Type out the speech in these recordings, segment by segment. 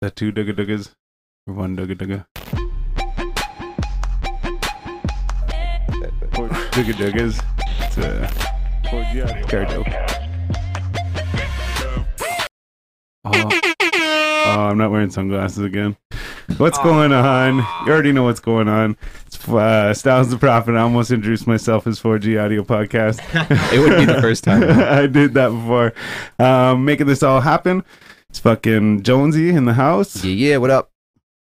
that two dugga duggas or one dugga dugga? Dugga duggas. It's a card joke. Oh. oh, I'm not wearing sunglasses again. What's going on? You already know what's going on. It's uh, Styles the Prophet. I almost introduced myself as 4G Audio Podcast. It would be the first time. I did that before. Um, making this all happen. It's fucking Jonesy in the house. Yeah, yeah. What up?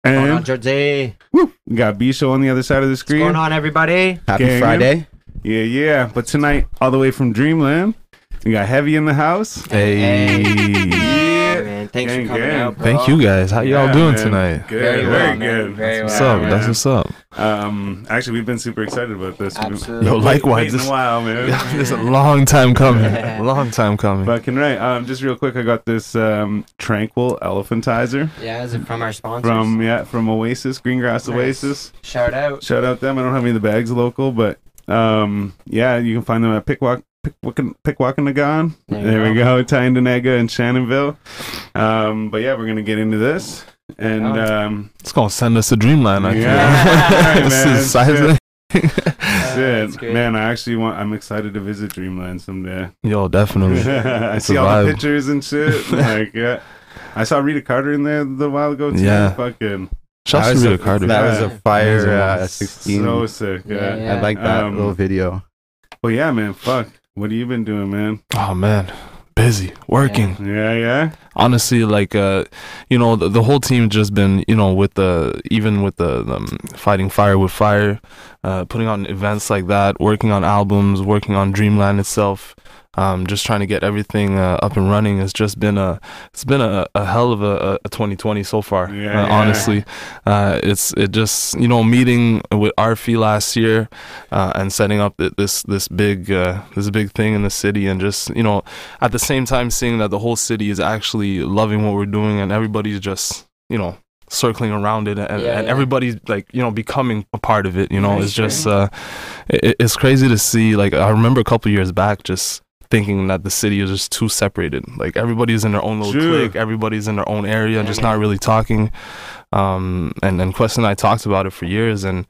Going on, And woo, we got B Show on the other side of the screen. What's going on, everybody? Happy Gang. Friday. Yeah, yeah. But tonight, all the way from Dreamland, we got Heavy in the house. Hey, Yeah. Man. Thanks Gang, for coming gang. out, bro. thank you guys. How y'all Yeah, doing man. tonight? Good. Very Very, well, man. good. Very What's well. up? Yeah. That's what's up. Um, actually, we've been super excited about this. Absolutely. Yo, likewise. waiting This, a while, man. this is a long time coming. long time coming. Fucking right. Um, just real quick, I got this um tranquil elephantizer Yeah, is it from our sponsors? from yeah from Oasis, Greengrass Nice. Oasis. Shout out. Shout out them. I don't have any of the bags local, but um, yeah, you can find them at Pickwalk. Pikwakanagan. There There, we go. Tyendinaga and Shannonville. Um, but yeah, we're gonna get into this, and Yeah. um, It's gonna send us a dreamland. I think. Yeah. this Man, is seismic. that's that's it. Man, I actually want. I'm excited to visit Dreamland someday. Yo, definitely. I It's see all the pictures and shit. like, yeah. I saw Rita Carter in there a little while ago too. Yeah. Fucking Shouts That to was Rita a- Carter. That was a fire uh, 16. so sick. Yeah. Yeah, yeah. I like that Um, little video. Well, yeah, man. Fuck. What have you been doing, man? Oh man, busy working. Yeah, yeah. honestly like uh you know the, the whole team just been you know with the even with the um, fighting fire with fire uh putting on events like that working on albums working on dreamland itself um just trying to get everything uh, up and running it's just been a it's been a, a hell of a, a 2020 so far Yeah, uh, yeah. honestly uh it's it just you know meeting with Arfi last year uh, and setting up this this big uh, this big thing in the city and just you know at the same time seeing that the whole city is actually loving what we're doing and everybody's just you know circling around it and, Yeah, and yeah. everybody's like you know becoming a part of it you know Right, it's just right. uh it, it's crazy to see like i remember a couple years back just thinking that the city is just too separated like everybody's in their own little True. clique everybody's in their own area and just not really talking um and and quest and i talked about it for years and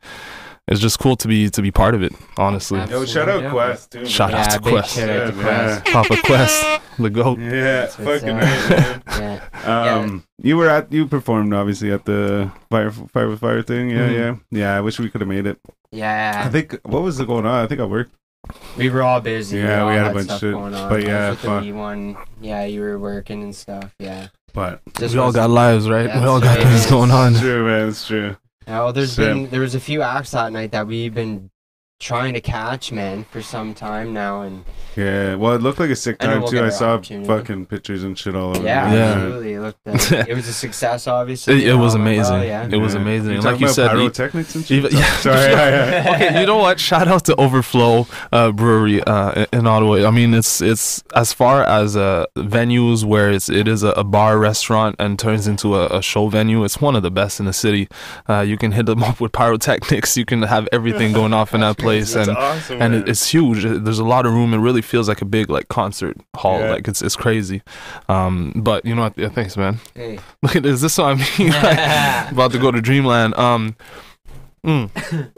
it's just cool to be to be part of it honestly Absolutely. Yo, shout out Yeah. Quest too. Shout man. out to Quest. shout out to Yeah, Quest. papa quest the goat Yeah, That's fucking right. man. Yeah. Um, you were at you performed obviously at the fire fire with fire thing. Yeah, Mhm. yeah, yeah. I wish we could have made it. Yeah. I think what was going on? I think I worked. We were all busy. Yeah, all we had a bunch stuff of shit, going on. but yeah, with the fuck. me one. Yeah, you were working and stuff. Yeah. But Just we all got lives right Yeah, we all got right. things going on it's true, man. It's true. Oh, there's Shit. been there was a few acts that night that we've been trying to catch, man, for some time now, and Yeah. Well, it looked like a sick time we'll too. I saw fucking pictures and shit all over. yeah, the Yeah. absolutely. It looked uh, it was a success, obviously. It, it was amazing. well, yeah. It was amazing. You And like you about said, pyrotechnics and shit. even, yeah. Sorry. yeah, yeah. okay, you know what? Shout out to Overflow uh, Brewery uh, in Ottawa. I mean, it's it's as far as uh, venues where it's it is a, a bar restaurant and turns into a, a show venue. It's one of the best in the city. Uh, you can hit them up with pyrotechnics. You can have everything going off in that place, That's and awesome. and man. it's huge. There's a lot of room. It really feels like a big like concert hall. Yeah. Like it's it's crazy. Um, but you know what? Yeah, thanks, man. Hey. Look at this. This is what I mean. Like, about to go to Dreamland. Um, mm.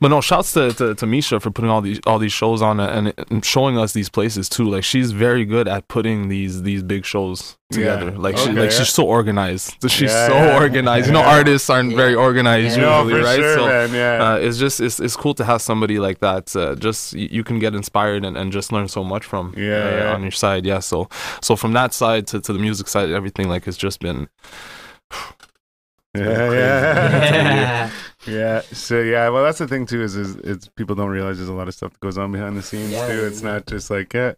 but no, shouts to, to to Misha for putting all these all these shows on and, and showing us these places too. Like she's very good at putting these these big shows Yeah. together. Like she Okay, like yeah. she's so organized. She's Yeah, so yeah. organized. You know, artists aren't very organized Yeah. no, usually, for right? sure, so. man. Yeah. Uh, it's just it's, it's cool to have somebody like that. Uh, just you can get inspired and, and just learn so much from. Yeah, uh, yeah. on your side. Yeah. So so from that side to, to the music side, everything like it's just been yeah, crazy. yeah. Yeah. So yeah, well, that's the thing too is is it's people don't realize there's a lot of stuff that goes on behind the scenes Yeah, too. It's yeah. not just like yeah,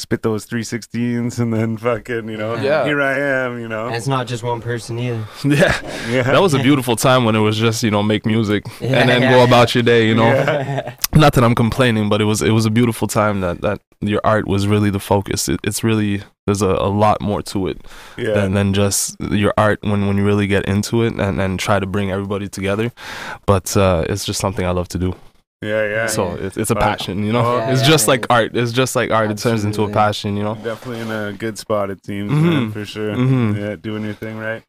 spit those three sixteens and then fucking you know Yeah. here I am you know And it's not just one person either. yeah. yeah That was a beautiful time when it was just you know make music Yeah, and then yeah, go yeah. about your day. You know, Yeah. not that I'm complaining, but it was it was a beautiful time that that your art was really the focus. It, it's really there's a, a lot more to it yeah than, than just your art when, when you really get into it and, and try to bring everybody together. But uh, it's just something I love to do. Yeah yeah So it's, it's a Wow. passion, you know. Yeah, it's yeah, just yeah. like art. It's just like art. It turns into a passion, you know. definitely in a good spot it seems man, Mhm. for sure Mhm. yeah doing your thing right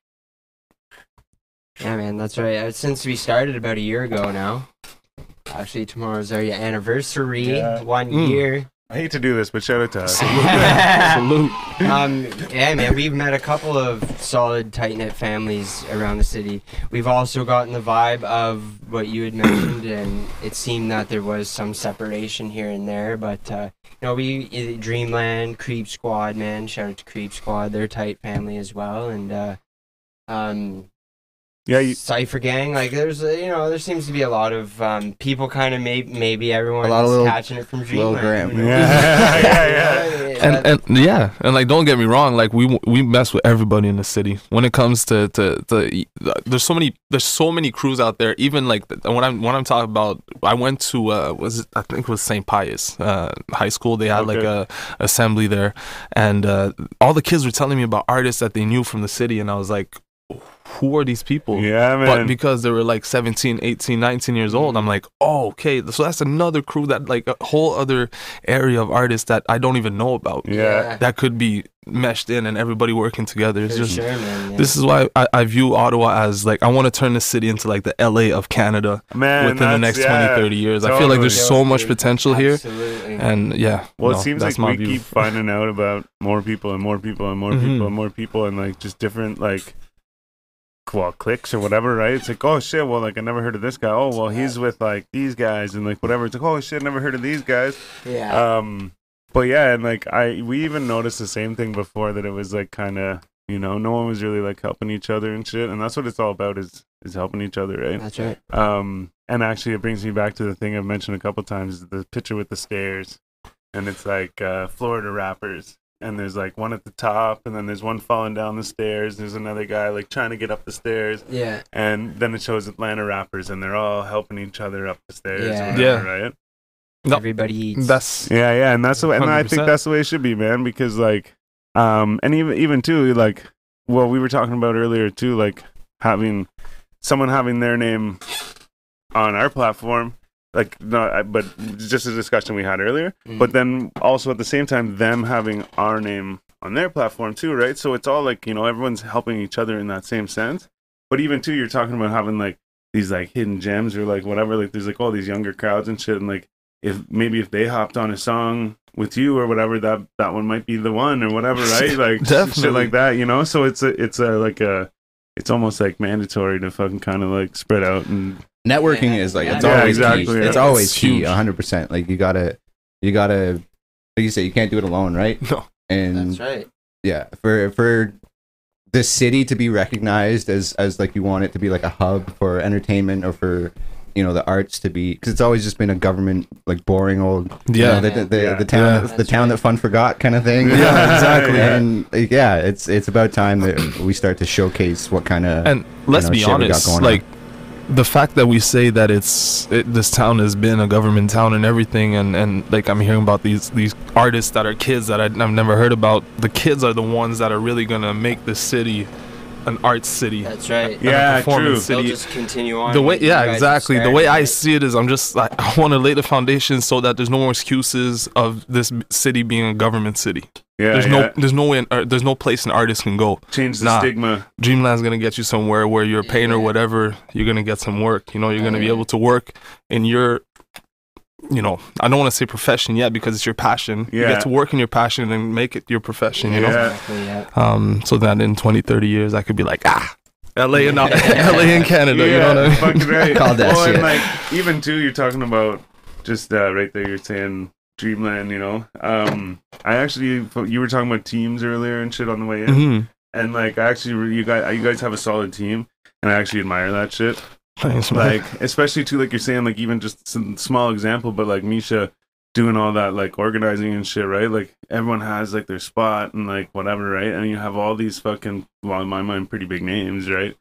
Yeah, man, that's right. Uh, Since we started about a year ago now. Actually, tomorrow's our anniversary. Yeah. One Mm. year. I hate to do this, but shout out to us. Salute. um, yeah, man, we've met a couple of solid, tight knit families around the city. We've also gotten the vibe of what you had mentioned, and it seemed that there was some separation here and there. But uh, you know, we uh, Dreamland, Creep Squad, man, shout out to Creep Squad. They're a tight family as well, and uh, um, yeah, you, Cipher Gang. Like, there's a, you know, there seems to be a lot of um, people kind of maybe maybe everyone's A lot of little- catching it from little Dreamland. Graham. who knows? Yeah, yeah, and and yeah, and like don't get me wrong, like we we mess with everybody in the city. When it comes to to, to there's so many there's so many crews out there. Even like when I'm when I'm talking about, I went to uh was it, I think it was St. Pius uh, High School. They had like a assembly there, and uh, all the kids were telling me about artists that they knew from the city, and I was like, who are these people? yeah, man. But because they were like 17, 18, 19 years old, I'm like, oh, okay. So that's another crew that, like, a whole other area of artists that I don't even know about. yeah, That could be meshed in and everybody working together. It's For just, sure, man. yeah. this is why I, I view Ottawa as like, I want to turn the city into like the LA of Canada man. within the next yeah. 20, 30 years. I feel like there's so much potential here. Absolutely. And yeah. Well, no, it seems that's like we view. keep finding out about more people and more people and more Mhm. people and more people and like just different like well clicks or whatever, right? It's like oh shit, well like I never heard of this guy. Oh well, he's with like these guys and like whatever. It's like oh shit, never heard of these guys. yeah. Um, but yeah, and like I we even noticed the same thing before that it was like kind of you know no one was really like helping each other and shit, and that's what it's all about is is helping each other, right? That's right. Um, and actually, it brings me back to the thing I've mentioned a couple times: the picture with the stairs, and it's like uh, Florida rappers, and there's like one at the top, and then there's one falling down the stairs. There's another guy like trying to get up the stairs, Yeah. and then it shows Atlanta rappers, and they're all helping each other up the stairs, Yeah. or whatever, right? No, Everybody eats. That's Yeah, yeah, and that's the way, and I think that's the way it should be, man. Because like, um, and even even too, like, well, we were talking about earlier too, like having someone having their name on our platform, like, no but just a discussion we had earlier. Mm. But then also at the same time, them having our name on their platform too, right? So it's all like you know everyone's helping each other in that same sense. But even too, you're talking about having like these like hidden gems or like whatever. Like there's like all these younger crowds and shit, and like if maybe if they hopped on a song with you or whatever, that that one might be the one or whatever, right? Like shit like that, you know. So it's a it's a like a it's almost like mandatory to fucking kind of like spread out and Networking Yeah. is like it's Yeah, always exactly, key. yeah. It's always It's key, huge. hundred percent. Like you gotta, you gotta, like you say, you can't do it alone, right? No. And That's right. yeah, for for the city to be recognized as as like you want it to be like a hub for entertainment or for you know the arts to be because it's always just been a government like boring old you Yeah. know, the, the, the, Yeah. the town Yeah. that, the That's town right. that fun forgot kind of thing Yeah, exactly. and like, yeah it's it's about time that we start to showcase what kind of And let's know, be shit we got honest, going on. like the fact that we say that it's it, this town has been a government town and everything, and and like I'm hearing about these these artists that are kids that I, I've never heard about. The kids are the ones that are really gonna make the city an art city. That's right. and a Yeah, performance true. They'll city. just continue on. the way yeah exactly the started, way i see it is i'm just like i want to lay the foundation so that there's no more excuses of this city being a government city yeah, there's yeah. no there's no way an, uh, there's no place an artist can go change the Nah. stigma. dreamland's gonna get you somewhere where you're a painter Yeah. whatever you're gonna get some work you know you're gonna be able to work in your you know i don't want to say profession yet because it's your passion you Yeah. get to work in your passion and make it your profession you know Yeah. Exactly, yeah. um so that in 20 30 years i could be like ah la and la in canada you know what i mean fucking right. Call that well, shit. and like even too, you're talking about just uh, right there. You're saying Dreamland. You know, um, I actually you were talking about teams earlier and shit on the way in, Mhm. and like I actually you guys you guys have a solid team, and I actually admire that shit. Thanks, man. Like especially too, like you're saying, like even just some small example, but like Misha doing all that like organizing and shit, right? Like everyone has like their spot and like whatever, right? And you have all these fucking, well, in my mind, pretty big names, right?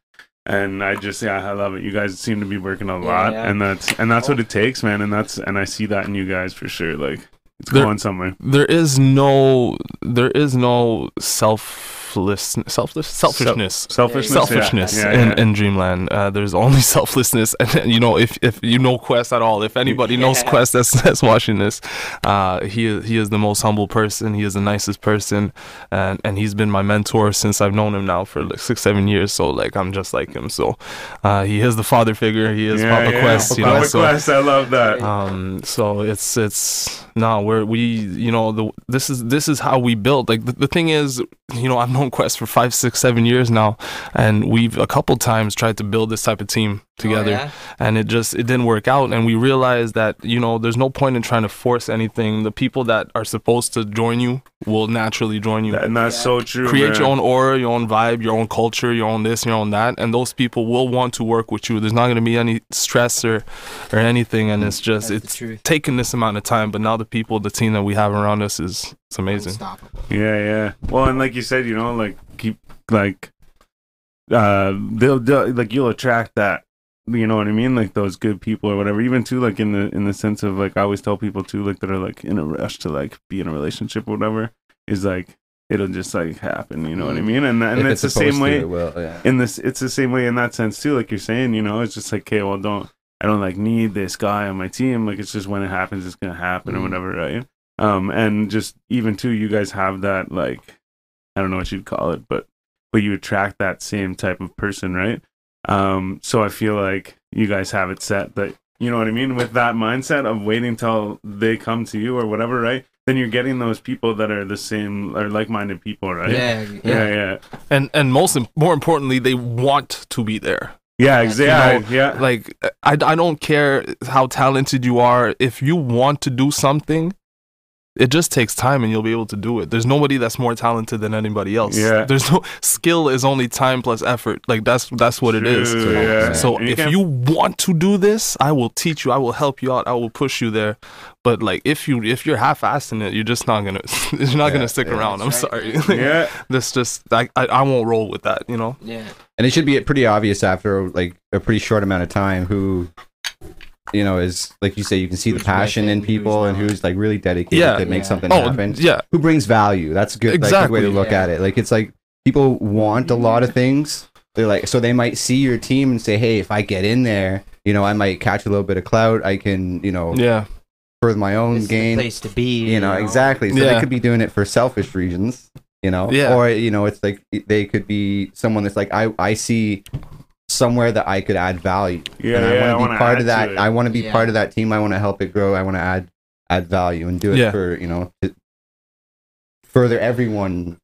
And I just, yeah, I love it. You guys seem to be working a Yeah, lot, yeah. and that's and that's what oh. it takes, man. And that's and I see that in you guys for sure. Like it's There- going somewhere. there is no there is no self selfless, selfless, selfishness. Selfishness. selfishness yeah. in, Yeah, yeah. in Dreamland. Uh, there's only selflessness, and you know if if you know Quest at all, if anybody knows Quest that's that's watching this, uh, he is he is the most humble person. He is the nicest person, and and he's been my mentor since I've known him now for like six seven years. So like I'm just like him. So uh, he is the father figure. He is Yeah, Papa yeah. Quest. You Papa know, so Quest, I love that. um so it's it's no we're we you know the this is this is how we built. like the, the thing is you know i've known quest for five six seven years now and we've a couple times tried to build this type of team together Oh, yeah? and it just it didn't work out and we realized that you know there's no point in trying to force anything the people that are supposed to join you will naturally join you and that's Yeah. so true. create man. your own aura, your own vibe, your own culture, your own this, your own that, and those people will want to work with you. There's not going to be any stress or or anything, and it's just That's it's truth. taken this amount of time. But now the people, the team that we have around us is it's amazing. Yeah, yeah. Well, and like you said, you know, like keep like uh they'll, they'll like you'll attract that. You know what I mean? Like those good people or whatever. Even too, like in the in the sense of like I always tell people too, like that are like in a rush to like be in a relationship or whatever, is like it'll just like happen. You know what I mean? And and If it's, the same way it will, yeah. in this it's the same way in that sense too like you're saying you know it's just like okay well don't i don't like need this guy on my team like it's just when it happens it's gonna happen or Mhm. whatever right um and just even too you guys have that like i don't know what you'd call it but but you attract that same type of person right um so i feel like you guys have it set that you know what i mean with that mindset of waiting till they come to you or whatever right then you're getting those people that are the same or like-minded people right Yeah, yeah yeah. yeah And and most im- more importantly, they want to be there. yeah, You exactly. know, yeah, Like I I don't care how talented you are. If you want to do something. It just takes time and you'll be able to do it. There's nobody that's more talented than anybody else. Yeah. There's no skill is only time plus effort. Like that's that's what it is. Yeah. So And if can't- you want to do this, I will teach you. I will help you out. I will push you there. But like if you if you're half-assed in it, you're just not gonna you're not Yeah, gonna stick yeah, around. I'm right. sorry. yeah, This just I, I I won't roll with that. You know. Yeah. and it should be pretty obvious after like a pretty short amount of time who you know is like you say you can see the passion with in people who's and who's like really dedicated Yeah. to make Yeah. something Oh happen yeah. who brings value that's a good like, good way to look Yeah. at it like it's like people want a mm-hmm. lot of things they're like so they might see your team and say hey if i get in there you know i might catch a little bit of clout i can you know Yeah. for my own This is gain place to be. you know exactly so they could be doing it for selfish reasons you know Yeah. or you know it's like they could be someone that's like i i see somewhere that i could add value yeah. and i want to wanna be part of that i want to be Yeah. part of that team i want to help it grow i want to add add value and do it Yeah. for you know to further everyone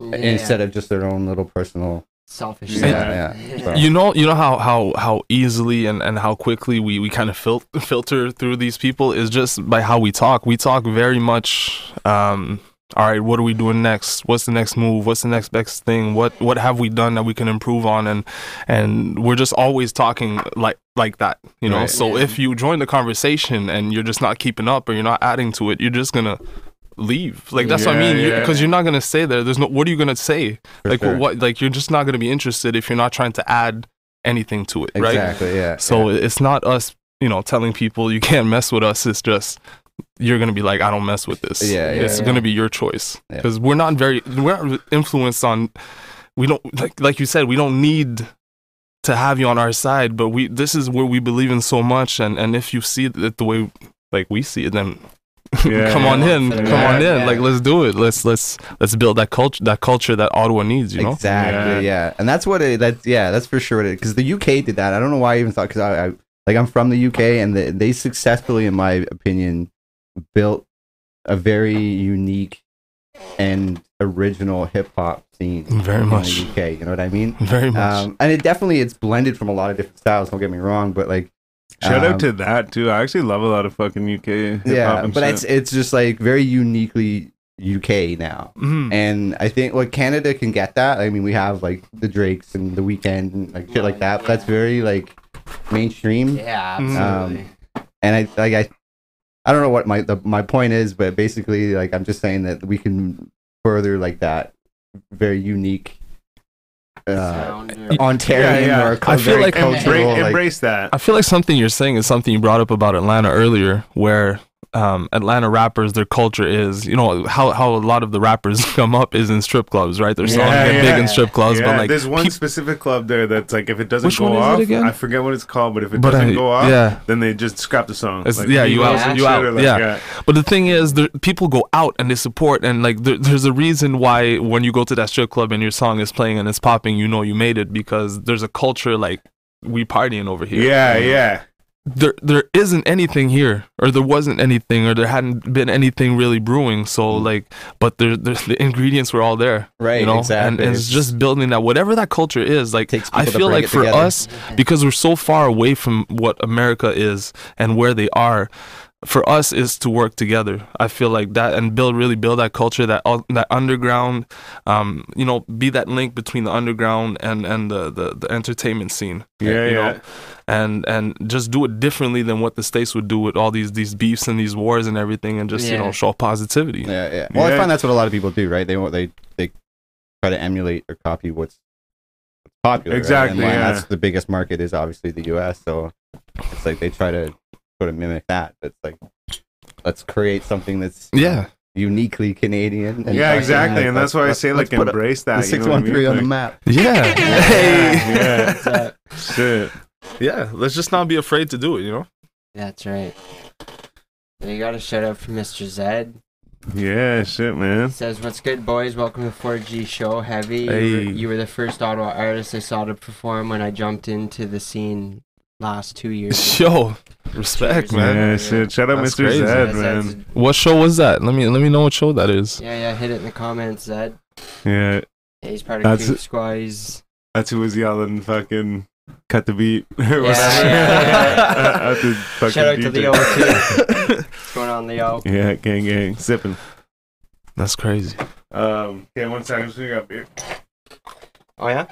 Yeah. instead of just their own little personal selfish. Yeah, stuff. yeah. You know, you know how how how easily and and how quickly we we kind of fil- filter through these people is just by how we talk. We talk very much. Um, all right, what are we doing next? What's the next move? What's the next best thing? What what have we done that we can improve on? And and we're just always talking like like that, you know. Right. So Yeah. if you join the conversation and you're just not keeping up or you're not adding to it, you're just gonna leave. Like that's what I Yeah, mean. yeah. Because you're not gonna stay there. There's no. What are you gonna say? for like sure. what like you're just not going to be interested if you're not trying to add anything to it right exactly yeah so yeah. it's not us you know telling people you can't mess with us it's just you're going to be like i don't mess with this Yeah, yeah, it's yeah. going to be your choice Yeah. because we're not very we're not influenced on we don't like like you said we don't need to have you on our side but we this is where we believe in so much and and if you see it the way like we see it then Yeah, come on in Yeah, come on in yeah. like let's do it let's let's let's build that culture that culture that ottawa needs you know Exactly. Yeah. And that's what it. That's yeah. That's for sure. Because the UK did that. I don't know why I even thought. Because I, I like I'm from the UK, and the, they successfully, in my opinion, built a very unique and original hip hop scene. Very in much. the UK. You know what I mean? Very much. Um, and it definitely it's blended from a lot of different styles. Don't get me wrong, but like Shout um, out to that too. I actually love a lot of fucking UK hip hop. yeah, and but shit. it's it's just like very uniquely UK now. Mhm. And I think like Canada can get that. I mean, we have like the Drakes and the Weeknd and like shit like that. But that's very like mainstream. Yeah, Mm. absolutely. And I like I, I don't know what my the, my point is, but basically like I'm just saying that we can further like that very unique uh, Sound or- Ontarian Yeah, yeah. or I feel like Embra- cultural. like- embrace that. I feel like something you're saying is something you brought up about Atlanta earlier, where um, Atlanta rappers, their culture is, you know, how, how a lot of the rappers come up is in strip clubs, right? Their songs Yeah, big in strip clubs, yeah, but like, there's one peop- specific club there that's like if it doesn't Which go one is it off? I forget what it's called, but if it But doesn't I- go off, yeah. then they just scrap the song. It's- Like, yeah, you out, you out, like, yeah. But the thing is, there, people go out and they support, and like there, there's a reason why when you go to that strip club and your song is playing and it's popping, you know you made it because there's a culture like we partying over here. yeah, yeah. There there isn't anything here, or there wasn't anything, or there hadn't been anything really brewing. So mm. like, but there, there's the ingredients were all there, Right, You know, exactly. and, and it's just building that whatever that culture is. Like Takes I feel like for together. us, because we're so far away from what America is and where they are. For us, is to work together. I feel like that and build really build that culture, that that underground, um, you know, be that link between the underground and and the the, the entertainment scene. Yeah, you yeah. know, and and just do it differently than what the states would do with all these these beefs and these wars and everything, and just you know show positivity. Yeah, yeah. Well, I find that's what a lot of people do, right? They want they they try to emulate or copy what's what's popular. right? Exactly, And yeah. that's the biggest market is obviously the U.S. So it's like they try to sort of mimic that. But it's like let's create something that's Yeah, uniquely Canadian. yeah, fucking, exactly, like, and that's let's- why I say like put a- embrace that. six you know what I one mean? three on the map. yeah, hey, Yeah. That's, uh, Shit. yeah. Let's just not be afraid to do it. You know. that's right. So you got a shout out from Mr. Zed. Yeah, shit, man. Says, "What's good, boys? Welcome to 4G Show. Heavy. You, were, Hey. you were the first Ottawa artist I saw to perform when I jumped into the scene last two years. Yo, respect, Cheers, man. Yeah, shit. Shout out That's Mr. crazy. Zed, That's- man. that's- What show was that? Let me let me know what show that is. yeah, yeah. Hit it in the comments, Zed. Yeah, Yeah, he's part of That's Creep it. Squad. He's that's who was yelling fucking cut the beat or whatever. yeah, At the fucking shout out to DJ. Leo too. What's going on, Leo? Yeah, gang gang. Sipping. That's crazy. Um yeah, one second, just up here. Oh yeah.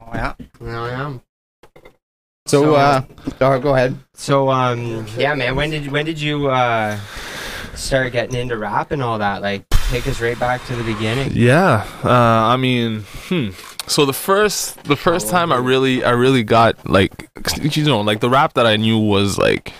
Oh, yeah. Yeah. So, So- uh, Dar, go ahead. So um yeah man, when did when did you uh start getting into rap and all that? Like take us right back to the beginning. Yeah, uh, I mean, hmm. So the first the first How time I really I really got like you know like the rap that I knew was like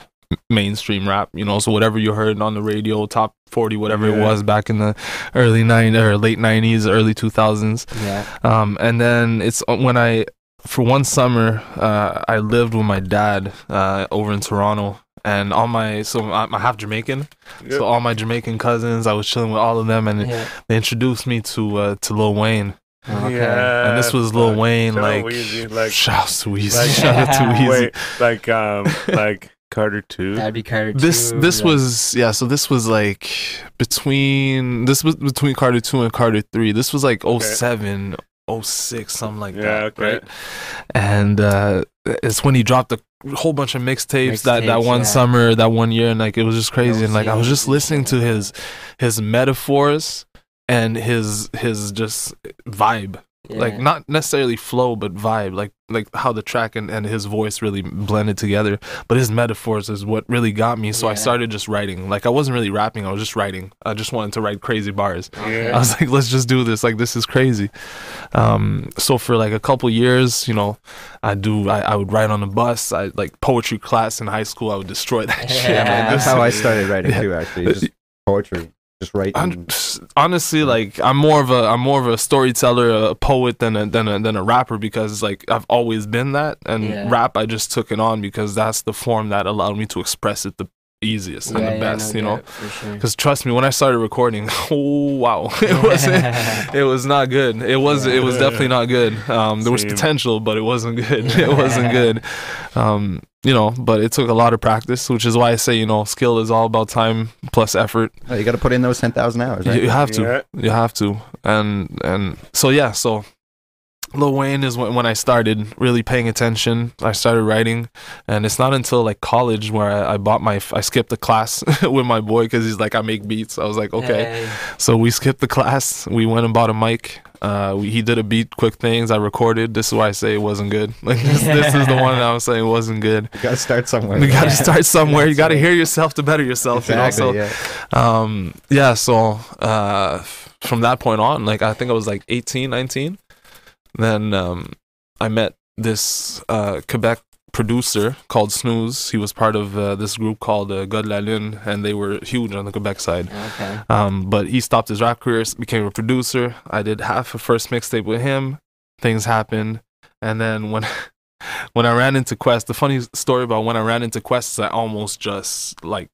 mainstream rap, you know. So whatever you heard on the radio, top forty, whatever it was back in the early 90s or late nineties, early two thousands. Yeah. Um, and then it's uh, when I, for one summer, uh, I lived with my dad uh, over in Toronto, and all my so I'm half Jamaican, so all my Jamaican cousins, I was chilling with all of them, and Yeah. they introduced me to uh, to Lil Wayne, Okay. Yeah. and this was Lil fuck. Wayne, Shout out like Weezy, like shout out to Weezy, like- shout out to Weezy. wait, like um like Carter 2. That'd be Carter This too, this like- was yeah so this was like between this was between Carter 2 and Carter 3 this was like 07 06 something like Yeah, that okay. right and uh it's when he dropped a whole bunch of mixtapes that that one yeah. summer that one year and like it was just crazy and like I was just listening to his his metaphors and his his just vibe like not necessarily flow but vibe like like how the track and, and his voice really blended together. But his metaphors is what really got me. So i started just writing. Like i wasn't really rapping i was just writing. I just wanted to write crazy bars. Okay. i was like let's just do this. Like this is crazy. Um so for like a couple years you know i do i, I would write on the bus. I like poetry class in high school i would destroy that shit like, That's how I started writing Yeah. too. Actually, just poetry, just writing. Hon- honestly like i'm more of a i'm more of a storyteller a poet than a than a than a rapper because like i've always been that and Yeah. rap i just took it on because that's the form that allowed me to express it the easiest and Yeah, the yeah, best no you know? doubt, for sure. because trust me when i started recording oh wow. It wasn't it was not good. It was it was definitely not good. Um there was potential but it wasn't good. It wasn't good. Um you know but it took a lot of practice which is why i say you know skill is all about time plus effort. Oh, you got to put in those ten thousand hours, you, right? you have to. Yeah. you have to. And and so yeah so Lil Wayne is when, when I started really paying attention. I started writing, and it's not until like college where I, I bought my I skipped the class with my boy because he's like I make beats. I was like okay, Hey. so we skipped the class. We went and bought a mic. Uh, we, he did a beat, quick things. I recorded. This is why I say it wasn't good. Like this, this is the one that I was saying wasn't good. You got to start somewhere. You got to Yeah. start somewhere. You got to right. hear yourself to better yourself. Exactly. You know? So yeah. um yeah so uh from that point on like i think i was like 18 19 then um i met this uh quebec producer called Snooze. He was part of uh, this group called uh, God La Lune, and they were huge on the Quebec side. Okay. Um, but he stopped his rap career, became a producer. I did half a first mixtape with him. Things happened, and then when when I ran into Quest, the funny story about when I ran into Quest is I almost just like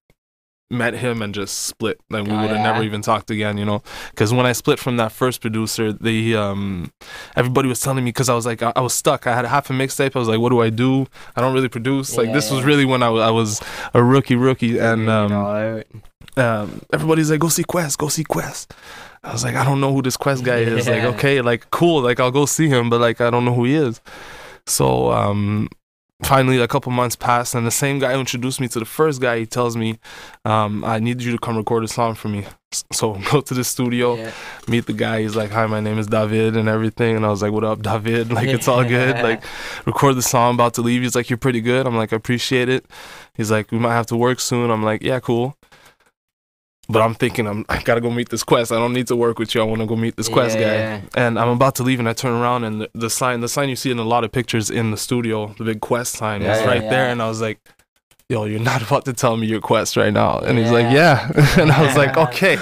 met him and just split. Like we Oh, would have yeah? never even talked again, you know. Because when I split from that first producer, they um everybody was telling me because I was like I, I was stuck. I had half a mixtape. I was like, what do I do? I don't really produce. Like this was really when I, I was a rookie, rookie, and um all out. um, everybody's like, go see Quest, go see Quest. I was like, I don't know who this Quest guy is. Like, okay, like cool, like I'll go see him, but like I don't know who he is. So um, finally, a couple months passed, and the same guy who introduced me to the first guy, he tells me, um, I need you to come record a song for me. So go to the studio, Yeah. meet the guy. He's like, hi, my name is David, and everything. And I was like, what up, David? Like it's all good. Like record the song, about to leave. He's like, you're pretty good. I'm like, I appreciate it. He's like, we might have to work soon. I'm like, yeah, cool. But I'm thinking, I'm I gotta go meet this quest. I don't need to work with you. I want to go meet this quest Yeah. guy. And I'm about to leave, and I turn around, and the, the sign, the sign you see in a lot of pictures in the studio, the big quest sign, Yeah, is yeah, right there. And I was like, Yo, you're not about to tell me your quest right now. And he's like, Yeah. Yeah. and I was like, Okay,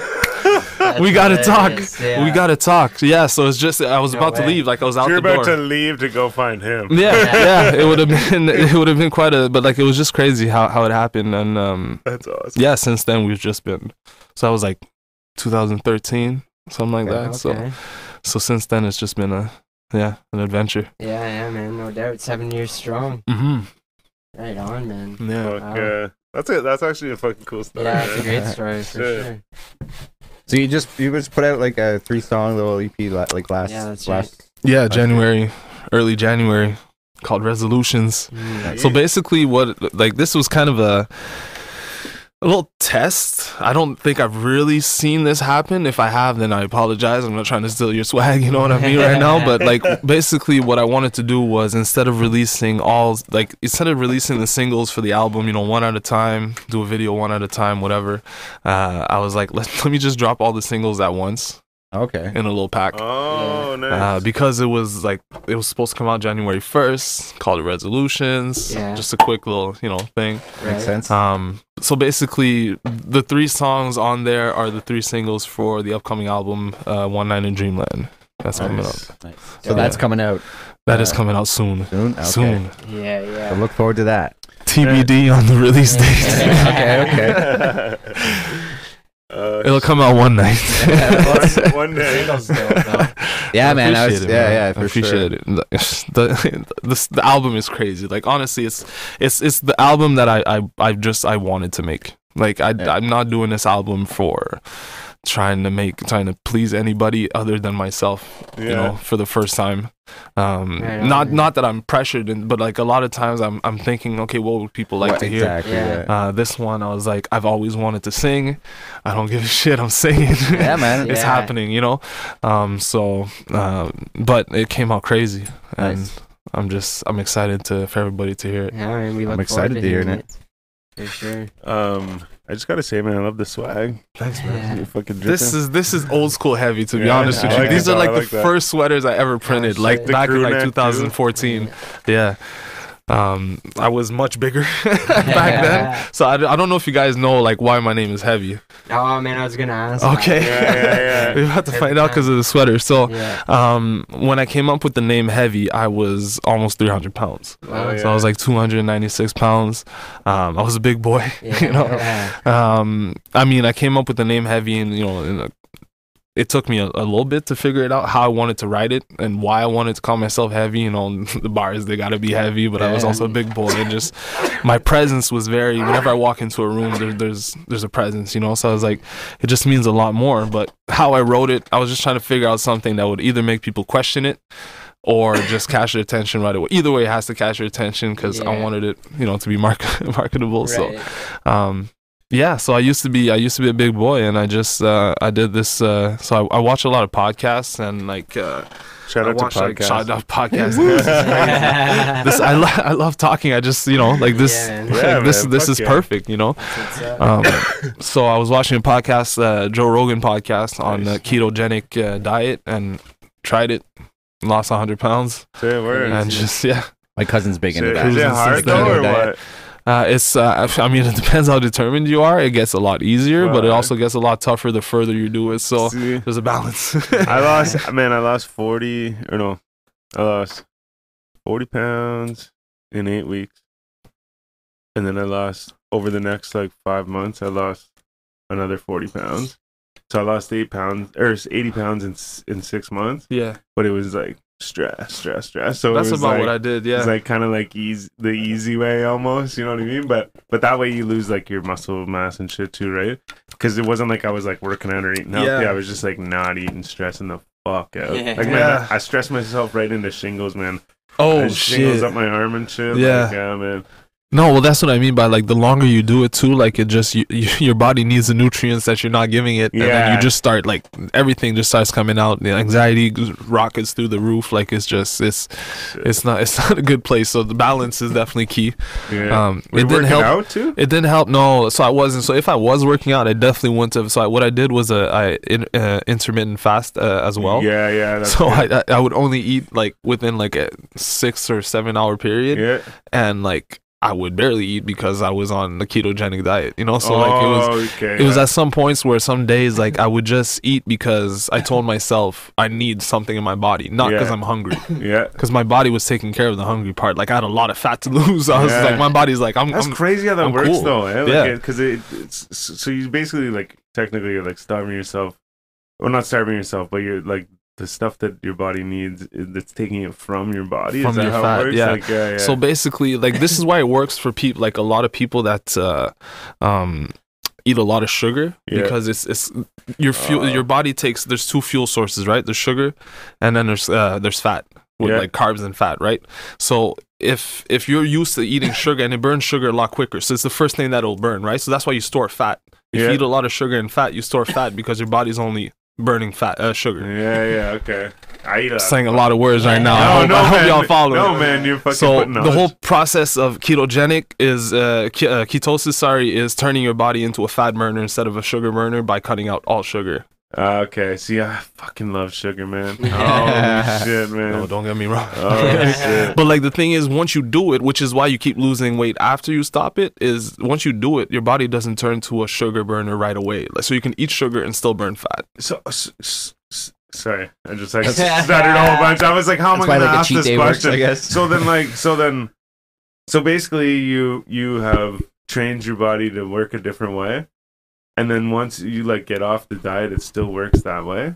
we gotta talk. yeah. we gotta talk. Yeah. So it's just I was No about to leave, like I was out You're the door. about to leave to go find him. Yeah, yeah, it would have been it would have been quite a but like it was just crazy how how it happened and um That's awesome. yeah, since then we've just been so that was like 2013 something like Okay, that. So okay. so so since then it's just been a yeah, an adventure. Yeah, yeah, man, no doubt. Seven years strong. Mhm. Right on, man. Yeah. Fuck, Wow. uh, that's it. That's actually a fucking cool story. Yeah, it's a great story for Yeah. sure. So you just you just put out like a three song little EP like last Yeah, that's last Yeah, January, early January called Resolutions. Mm. So basically, what like this was kind of a a little test. I don't think I've really seen this happen. If I have, then I apologize. I'm not trying to steal your swag. You know what I mean right now. But like basically, what I wanted to do was instead of releasing all like instead of releasing the singles for the album, you know, one at a time, do a video one at a time, whatever. Uh, I was like, let let me just drop all the singles at once Okay. in a little pack. Oh, nice. Uh, because it was like it was supposed to come out January first, called it resolutions. Yeah. Just a quick little, you know, thing. Right. Makes sense. Um, so basically, the three songs on there are the three singles for the upcoming album, uh, One Night in Dreamland. That's coming up. Nice. So that's coming out That is Uh, coming out soon. soon. Okay. Soon. Yeah, So yeah. look forward to that. TBD on the release date. okay. Okay. Uh, It'll come out one night. one, one day. Singles dope, though. Yeah, man. I was, appreciate it, yeah, man. yeah, I appreciate sure. it. The, the the album is crazy. Like honestly, it's it's it's the album that I I, I just I wanted to make. Like I Yeah. I'm not doing this album for trying to make trying to please anybody other than myself. Yeah. You know, for the first time. Um, Right on, not man. not that I'm pressured, in, but like a lot of times I'm I'm thinking, okay, what would people like What- to hear? exactly. Yeah. Yeah. Uh, this one, I was like, I've always wanted to sing. I don't give a shit. I'm singing. Yeah, man. it's Yeah. happening, you know. Um, so, uh, but it came out crazy, and Nice. I'm just I'm excited to for everybody to hear it. Yeah, man, we look I'm excited forward to hearing hearing it. For sure. Um, I just gotta say, man, I love the swag. Thanks, man. You're fucking dripping. This is this is old school heavy to be Yeah, honest I with you. like These it, are though. like the that. first sweaters I ever printed, like back in like neck, too. 2014. Yeah. Um, I was much bigger back then, so I, I don't know if you guys know like why my name is Heavy. Oh man, I was gonna ask. Okay, Yeah, yeah, yeah. we have to Every find out because of the sweater. So, Yeah. um, when I came up with the name Heavy, I was almost 300 pounds. Oh, So I was like 296 pounds. Um, I was a big boy, you know. Yeah. Um, I mean, I came up with the name Heavy, and you know, in a, it took me a, a little bit to figure it out how I wanted to write it and why I wanted to call myself Heavy. You know, the bars they gotta be heavy, but I was also a big boy, and just my presence was very. Whenever I walk into a room, there, there's there's a presence, you know. So I was like, it just means a lot more. But how I wrote it, I was just trying to figure out something that would either make people question it. Or just catch their attention right away. Either way, it has to catch your attention because I wanted it, you know, to be mark- marketable. So, um yeah so i used to be i used to be a big boy and i just uh i did this uh so i, I watch a lot of podcasts and like uh Shout out to watch, like, podcast. shout out podcasts this i lo- i love talking i just you know like this Yeah, like, Yeah, this man, this is yeah. perfect you know That's what's up. um so i was watching a podcast uh joe rogan podcast on Nice. uh, ketogenic uh, diet and tried it lost 100 pounds Say a word. and just yeah My cousin's big into Is that. it hard though, or what? Uh, it's uh, I mean it depends how determined you are. It gets a lot easier, but it also gets a lot tougher the further you do it. So See? there's a balance. I lost, man, I lost 40, or no, I lost 40 pounds in eight weeks. And then I lost, over the next like five months, I lost another 40 pounds. So I lost eight pounds, or 80 pounds in, in six months, yeah, but it was like stress, stress, stress. So that's it was about like, what I did. Yeah, it's like kind of like easy, the easy way almost, you know what I mean? But but that way you lose like your muscle mass and shit too, right? Because it wasn't like I was like working out or eating healthy. Yeah. I was just like not eating, stressing the fuck out. Yeah. Like man, Yeah. I, I stressed myself right into shingles, man. Oh, I oh had shingles shit. up my arm and shit. Yeah. like, yeah, man. No, well, that's what I mean by like the longer you do it too, like it just you, you, your body needs the nutrients that you're not giving it, and then you just start like everything just starts coming out. The anxiety rockets through the roof. Like it's just it's it's not it's not a good place. So the balance is definitely key. Yeah. Um, it didn't help. out too? It didn't help. No, so I wasn't. So if I was working out, I definitely wouldn't have. So I, what I did was a I in, uh, intermittent fast uh, as well. yeah, yeah. That's So good. I I would only eat like within like a six or seven hour period, yeah. and like I would barely eat because I was on the ketogenic diet. You know, so like it was Oh, okay. it was at some points where some days like I would just eat because I told myself I need something in my body, not because Yeah. I'm hungry. yeah. Because my body was taking care of the hungry part. Like I had a lot of fat to lose. I was Yeah. like, my body's like, I'm. That's I'm crazy how that I'm works cool. though, eh? Like Yeah. because it, it's so you basically like technically you're like starving yourself. Well, not starving yourself, but you're like the stuff that your body needs that's taking it from your body. From your how fat, it works? yeah. Like, yeah, yeah. So basically, like this is why it works for people. Like a lot of people that uh, um, eat a lot of sugar Yeah. because it's it's your fuel. Uh. your body takes. There's two fuel sources, right? There's sugar, and then there's uh, there's fat with Yeah. like carbs and fat, right? So if if you're used to eating sugar and it burns sugar a lot quicker, so it's the first thing that'll burn, right? So that's why you store fat. If Yeah. you eat a lot of sugar and fat, you store fat because your body's only burning fat uh, sugar. yeah, yeah, okay. I eat a Saying a lot of words right now. No, I hope, no, I hope man. y'all follow. No, man, you're fucking so the whole process of ketogenic is uh, ke- uh, ketosis. Sorry, is turning your body into a fat burner instead of a sugar burner by cutting out all sugar. Uh, okay, see, I fucking love sugar, man. Yeah. Oh shit, man. No, don't get me wrong. Oh shit. But like the thing is, once you do it, which is why you keep losing weight after you stop it, is once you do it, your body doesn't turn to a sugar burner right away. Like, so you can eat sugar and still burn fat. So, s- s- s- sorry, I just like stuttered a whole bunch. I was like, how am I That's why gonna like a ask this day works, question? I guess. so then like so then so basically you you have trained your body to work a different way and then once you like get off the diet it still works that way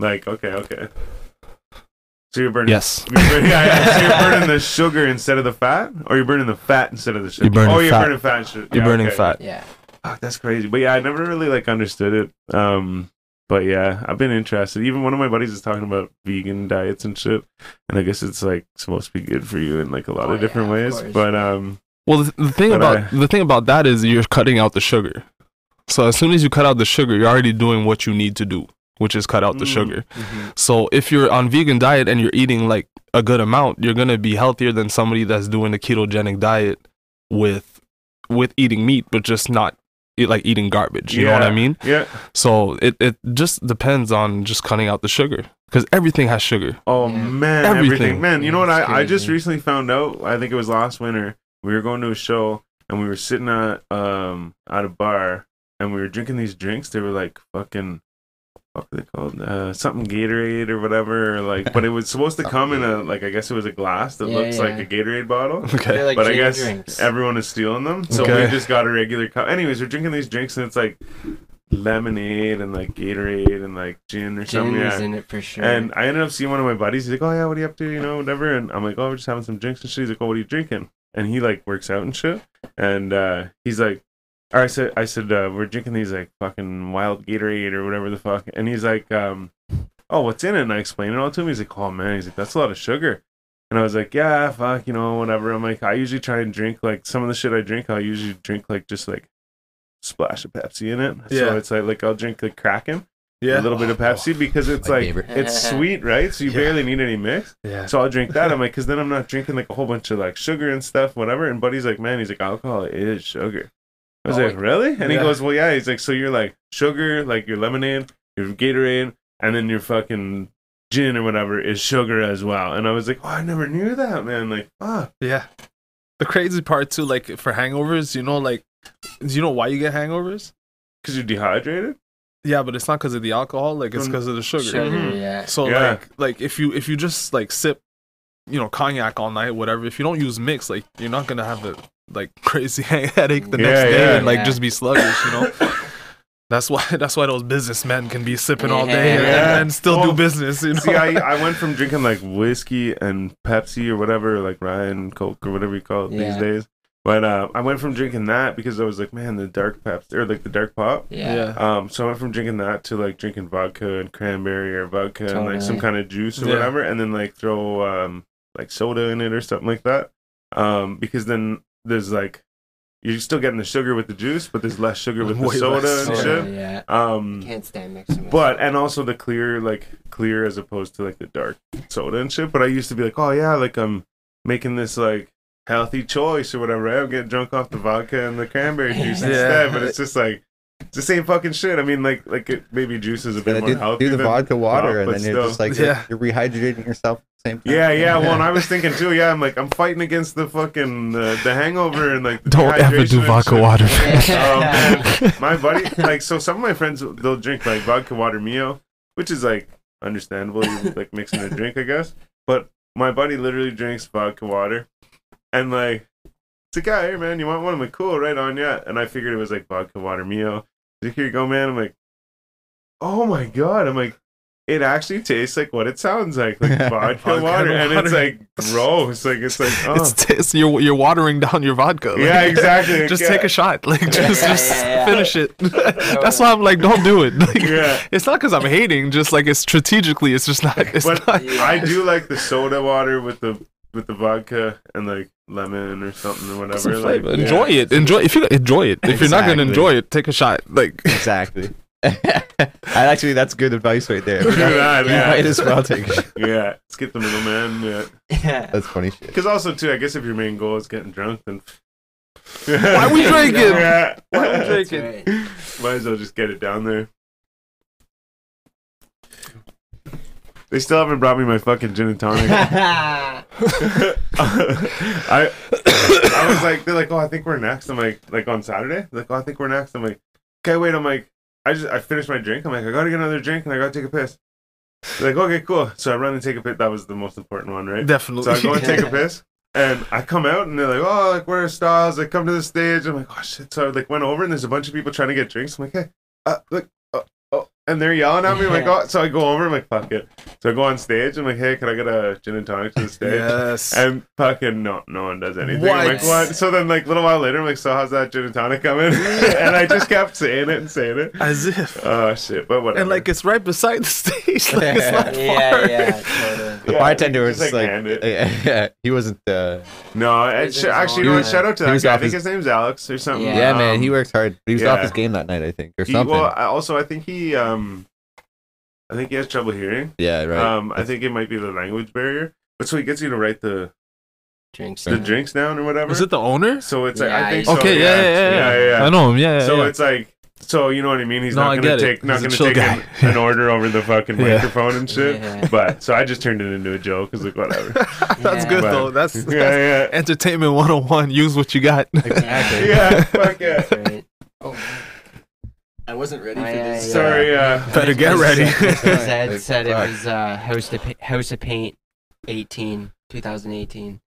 like okay okay so you're burning Yes. you're burning, yeah, yeah, so you're burning the sugar instead of the fat or you're burning the fat instead of the sugar You're burning oh you're fat. burning fat sugar. You're Yeah, burning okay. fat. Yeah. Fuck, that's crazy but yeah i never really like understood it um but yeah i've been interested even one of my buddies is talking about vegan diets and shit and i guess it's like supposed to be good for you in like a lot Oh, of different yeah, of ways course. but um Well, the, the thing about I- the thing about that is you're cutting out the sugar. So as soon as you cut out the sugar, you're already doing what you need to do, which is cut out the Mm. sugar. Mhm. So if you're on vegan diet and you're eating like a good amount, you're gonna be healthier than somebody that's doing the ketogenic diet with with eating meat, but just not eat, like eating garbage. You know what I mean? yeah So it it just depends on just cutting out the sugar because everything has sugar. Oh Yeah. man, everything. Everything. Man, you know what? I, I just recently found out. I think it was last winter. We were going to a show and we were sitting at um at a bar and we were drinking these drinks. They were like fucking what are they called? Uh, something Gatorade or whatever. Or like, but it was supposed to come in a like I guess it was a glass that Yeah, looks like a Gatorade bottle. Okay. Like but I guess drinks. everyone is stealing them, so Okay. we just got a regular cup. Anyways, we're drinking these drinks and it's like lemonade and like Gatorade and like gin or Gin something. is Yeah. in it for sure. And I ended up seeing one of my buddies. He's like, "Oh yeah, what are you up to? You know, whatever." And I'm like, "Oh, we're just having some drinks and shit." He's like, "Oh, what are you drinking?" And he like works out and shit. And uh, he's like, "Or I said, I said, uh, we're drinking these like fucking wild Gatorade or whatever the fuck." And he's like, um, "Oh, what's in it?" And I explained it all to him. He's like, "Oh man," he's like, "That's a lot of sugar." And I was like, "Yeah, fuck, you know, whatever." I'm like, I usually try and drink like some of the shit I drink. I usually drink like just like splash of Pepsi in it. Yeah. So it's like like I'll drink like Kraken, Yeah. a little bit of Pepsi because it's like favorite. it's sweet, right? So you Yeah. barely need any mix. Yeah. So I'll drink that. I'm like, because then I'm not drinking like a whole bunch of like sugar and stuff, whatever. And Buddy's like, man, he's like, alcohol is sugar. I was like, really? And he goes, well, yeah. He's like, so you're like sugar, like your lemonade, your Gatorade, and then your fucking gin or whatever is sugar as well. And I was like, oh, I never knew that, man. Like, ah, Yeah. The crazy part too, like for hangovers, you know, like, do you know why you get hangovers? because you're dehydrated. Yeah, but it's not because of the alcohol. Like it's Mm. because of the sugar. Sugar, Mhm. yeah. So Yeah. like, like if you if you just like sip, you know, cognac all night, whatever. If you don't use mix, like you're not gonna have a like crazy headache the Yeah, next day yeah. and like Yeah. just be sluggish. You know. That's why that's why those businessmen can be sipping all day and, Yeah. and still Well, do business. You know. See, I, I went from drinking like whiskey and Pepsi or whatever, like Ryan Coke or whatever you call it these days. But uh, I went from drinking that because I was like, man, the dark Pepsi or like the dark pop. Yeah. Um, so I went from drinking that to like drinking vodka and cranberry or vodka and like some kind of juice or Yeah. whatever, and then like throw um like soda in it or something like that. Um, because then there's like you're still getting the sugar with the juice, but there's less sugar with the soda less and Soda, shit. yeah. Um, Can't stand mixing with but and also the clear like clear as opposed to like the dark soda and shit. But I used to be like, oh yeah, like I'm making this like healthy choice or whatever. I'll get drunk off the vodka and the cranberry juice Yeah. instead. But it's just like it's the same fucking shit. I mean, like like it, maybe juice is a bit Yeah, more do, healthy. do the than vodka water, pop, and but then you're just like Yeah. you're rehydrating yourself same time. Yeah, yeah. Well, and I was thinking too. Yeah, I'm like I'm fighting against the fucking uh, the hangover and like the Don't ever do vodka shit. water. Um, my buddy, like, so some of my friends they'll drink like vodka water mio, which is like understandable. You like mixing a drink, I guess. But my buddy literally drinks vodka water, and like, it's like, yeah, hey man, you want one? I'm like, cool, right on, yeah. And I figured it was like vodka water mio. He's like, here you go, man. I'm like, oh my god. I'm like. It actually tastes like what it sounds like, like vodka, Vodka water, and it's water. like gross. Like it's like, oh. It's, it's you're you're watering down your vodka. like- yeah, exactly. just yeah. take a shot, like just Yeah, just yeah, yeah. finish it. That's why I'm like, don't do it. Like, Yeah. It's not because I'm hating, just like it's strategically, it's just not. It's But not. Yeah. I do like the soda water with the with the vodka and like lemon or something or whatever. Some like, flavor. yeah. Enjoy it. Enjoy if you enjoy it. If you're not gonna enjoy it, take a shot. Like exactly. and actually, that's good advice right there. Do that, You yeah. might as well take. a shot. Yeah, skip the middleman. Yeah, yeah. That's funny shit. because also too, I guess if your main goal is getting drunk, then Why are we drinking? Yeah. Why are we drinking? right. Might as well just get it down there. They still haven't brought me my fucking gin and tonic. I I was like, they're like, oh, I think we're next. I'm like, like on Saturday. They're like, oh, I think we're next. I'm like, okay, wait. I'm like, I just I finished my drink. I'm like, I gotta get another drink and I gotta take a piss. They're like, okay, cool. So I run and take a piss. That was the most important one, right? Definitely. So I go and take a piss, and I come out, and they're like, "Oh, like where are stars? I come to the stage. I'm like, "Oh shit!" So I like went over, and there's a bunch of people trying to get drinks. I'm like, "Hey, uh, look, oh, oh," and they're yelling at me. I'm like, "Oh!" So I go over. I'm like, "Fuck it." So I go on stage. I'm like, "Hey, can I get a gin and tonic to the stage?" yes. And fucking no, no one does anything. I'm like, What? what? So then, like, a little while later, I'm like, so how's that gin and tonic coming? and I just kept saying it and saying it. As if. Oh shit! But whatever. and like it's right beside the stage. Like it's not Yeah, far. yeah, totally. The Yeah, bartender just, was like, like, hand yeah, he wasn't. Uh, no, it, Is sh- actually, you know, shout out to He that was guy. I think his- his name's Alex or something. Yeah. yeah, man, he Um, worked hard. He was yeah. off his game that night, I think, or He, something. well, I- also, I think he, um, I think he has trouble hearing. yeah, right. Um, I think it might be the language barrier. But so he gets you to write the Drinks. the down. drinks down or whatever. Is it the owner? So it's like Yeah, I think so. okay, yeah, yeah, yeah, yeah, yeah. I know him. Yeah, yeah. So yeah. it's like, so you know what I mean? He's No, not gonna take, not gonna take an, an order over the fucking Yeah. microphone and shit. Yeah. But so I just turned it into a joke. Cause like whatever. that's Yeah. good But- though. That's, that's yeah, yeah, entertainment 101. Use what you got. exactly. yeah. Fuck yeah. That's right. I wasn't ready Oh, for yeah, this. yeah. Sorry. Uh, Better get ready. Zed Like, said it was uh, House of Pa- House of Paint, 18, 2018.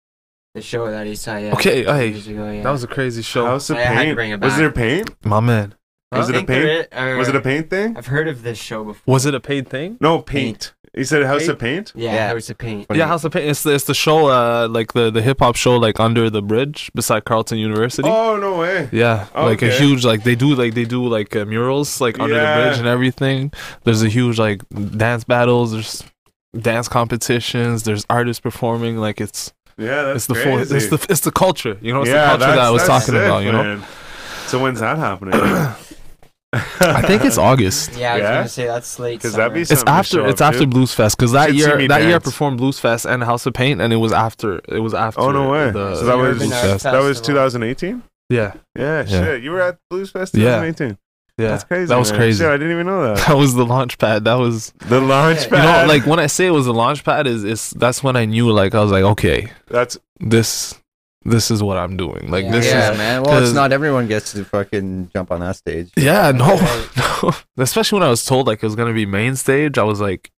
The show that he saw. Yeah, Okay, two hey, ago, yeah. That was a crazy show. House of I had to Paint. bring it Was back. there paint? My man. Was it a paint? i- or- Was it a paint thing? I've heard of this show before. Was it a paid thing? No, paint. He said House Paint? of Paint. Yeah, Yeah. House of Paint. Funny. Yeah, House of Paint. It's the, it's the show, uh, like the, the hip hop show, like under the bridge beside Carleton University. Oh no way. Yeah, like a huge like they do like they do like uh, murals like under the bridge and everything. There's a huge like dance battles. There's dance competitions. There's artists performing. Like it's Yeah, that's it's the crazy. full, it's the it's the culture. You know, it's yeah, the culture that I was that's talking sick, about. You know, man. So when's that happening? I think it's August. Yeah, I was Yeah? gonna say that's late. 'Cause summer. that'd be It's after show it's up after to. Blues Fest because that year me that year I performed Blues Fest and House of Paint and it was after it was after. Oh no way! The, so that was Blues Fest. that was 2018. Yeah, Yeah, Yeah. shit. You were at Blues Fest Yeah. 2018. Yeah, That's crazy. That was man. crazy. Shit, I didn't even know that. That was the launch pad. That was The launch pad. you know like when I say it was the launch pad is is that's when I knew like I was like okay that's this this is what I'm doing like Yeah. this yeah, is man. Well, it's not everyone gets to fucking jump on that stage. yeah no, no especially when I was told like it was gonna be main stage I was like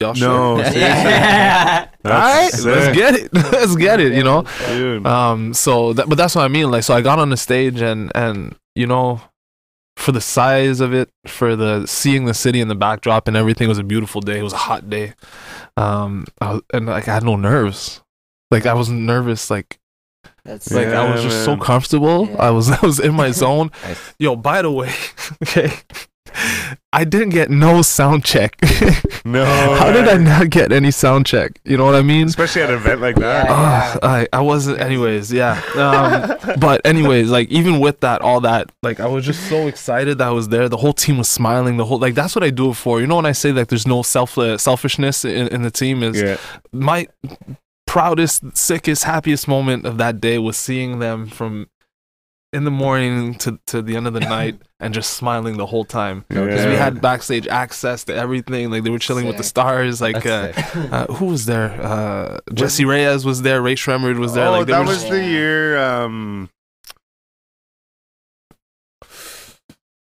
y'all no. sure? Yeah. all right That's let's get it let's get it you know dude. um so that but that's what i mean like so i got on the stage and and you know for the size of it for the seeing the city in the backdrop and everything it was a beautiful day it was a hot day um I was, and like i had no nerves like i wasn't nervous like That's like i was just so comfortable Yeah. i was i was in my zone Nice. yo by the way okay i didn't get no sound check no. how did i not get any sound check you know what i mean Especially at an event like that. Yeah. Ugh, I, I wasn't anyways yeah um, but anyways like even with that all that like i was just so excited that i was there the whole team was smiling the whole like that's what i do it for you know when i say like there's no self uh, selfishness in, in the team is yeah. my proudest sickest happiest moment of that day was seeing them from in the morning to, to the end of the night and just smiling the whole time. Because we had backstage access to everything. Like they were chilling with the stars. Like uh, uh, who was there? Uh, Jessie Reyez was there. Rae Sremmurd was there. oh, like, they that were was the year um,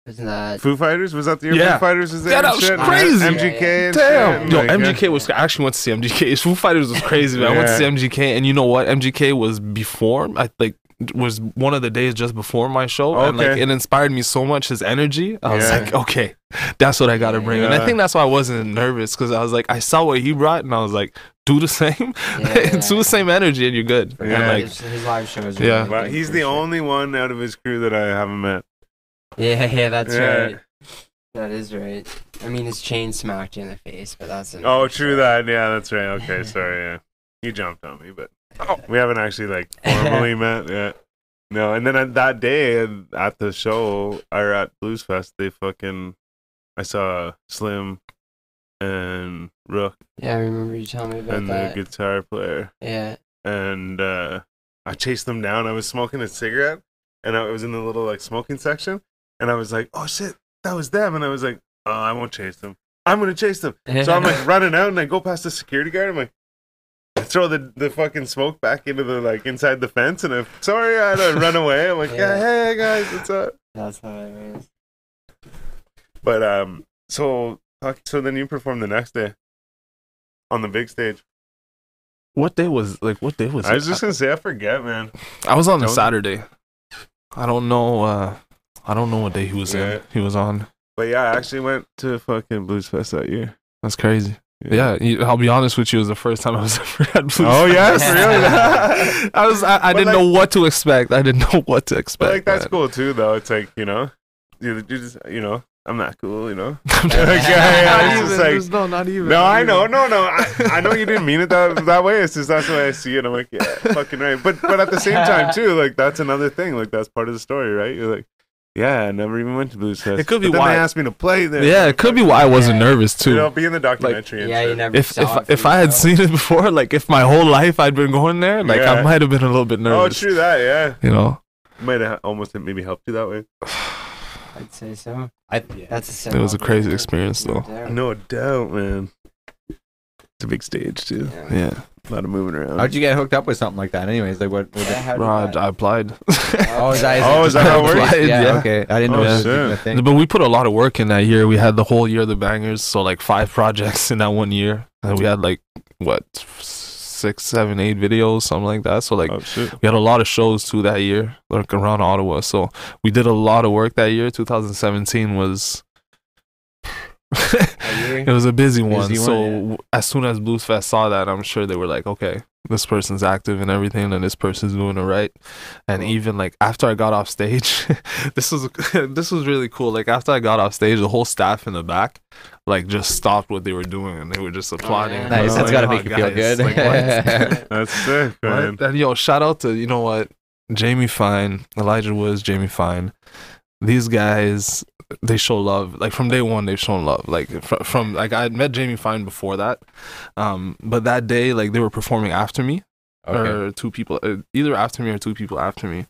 Isn't that? Foo Fighters. Was that the year Yeah. Foo Fighters was there? Yeah, that was shit? crazy. Uh, MGK. And Damn. shit, Yo, and, like, MGK was. I actually went to see MGK. Foo Fighters was crazy, man. I went to see Yeah. MGK, and you know what? MGK was before. I like was one of the days just before my show, and like it inspired me so much. His energy. I was Yeah. like, okay, that's what I got to bring. And I think that's why I wasn't nervous because I was like, I saw what he brought, and I was like, do the same, Yeah. do the same energy, and you're good. Yeah. And like, his, his live shows. Yeah. really Wow, good he's the sure. only one out of his crew that I haven't met. Yeah, yeah, that's Yeah. right. That is right. I mean, his chain smacked you in the face, but that's. Oh, true that. Yeah, that's right. Okay, sorry. Yeah, he jumped on me, but we haven't actually like formally met yet. No, and then at that day uh, at the show or at Blues Fest, they fucking I saw Slim and Rook Yeah, I remember you telling me about that. and the guitar player, Yeah. and uh, I chased them down. I was smoking a cigarette, and I was in the little like smoking section, and I was like, "Oh shit, that was them!" And I was like, "Oh, I won't chase them. I'm gonna chase them." So I'm like running out and I go past the security guard. I'm like, I throw the, the fucking smoke back into the like inside the fence and I'm sorry I had to run away. I'm like, yeah. Yeah. hey guys, what's up? That's hilarious. But um, so so then you performed the next day on the big stage. what day was like? What day was I it? was just gonna say I forget, man. I was on the Saturday. I don't know. uh I don't know what day he was Yeah. in. He was on. But yeah, I actually went to fucking Blues Fest that year. That's crazy. Yeah, you- I'll be honest with you. It was the first time I was ever at Blues. Oh yes, really? I was. I, I didn't like- know what to expect. I didn't know what to expect. like that's man. cool too, though. It's like you know, you, you just you know, I'm not cool, you know. I'm Yeah, yeah, not even, just no, not even. No, not I even. know, no, no. I, I know you didn't mean it that that way. It's just that's the way I see it. I'm like, yeah, fucking right. But but at the same time too, like that's another thing. Like that's part of the story, right? You're like, yeah, I never even went to Blues Fest. It could be But then why- they asked me to play there. Yeah, it could be why I wasn't Yeah. nervous too. You know, be in the documentary. and Yeah, shit. you never. if saw if it for if I had seen it before, like if my whole life I'd been going there, like Yeah. I might have been a little bit oh, nervous. Oh, true that. Yeah, You know, might have almost maybe helped you that way. I'd say so. I, That's a it was a crazy experience though. No doubt, man. It's a big stage too. Yeah. Yeah, A lot of moving around. how'd you get hooked up with something like that? Anyways, like what? what Yeah, how did Rod, that- I applied. oh, is that, Oh, is that how it works? Yeah, Yeah. okay. I didn't oh, know Oh, it was shit. even a thing. But we put a lot of work in that year. We had the whole year of the bangers, so like five projects in that one year, and we had like what six, seven, eight videos, something like that. So like oh we had a lot of shows too that year, like around Ottawa. So we did a lot of work that year. 2017 was. A year? it was a busy one. Busy one, so yeah. as soon as Blues Fest saw that, I'm sure they were like, okay, this person's active and everything, and this person's doing it right. And even like after I got off stage, this was this was really cool. Like after I got off stage, the whole staff in the back like just stopped what they were doing and they were just applauding. yeah. Nice. was That's like, gotta "Oh, make you feel good. like, what?" That's sick, man. What? And yo, shout out to you know what, Jamie Fine, Elijah Woods, Jamie Fine. These guys, they show love. Like from day one, they've shown love. Like from, from like I had met Jamie Fine before that, um, but that day, like they were performing after me, okay. or two people, uh, either after me or two people after me,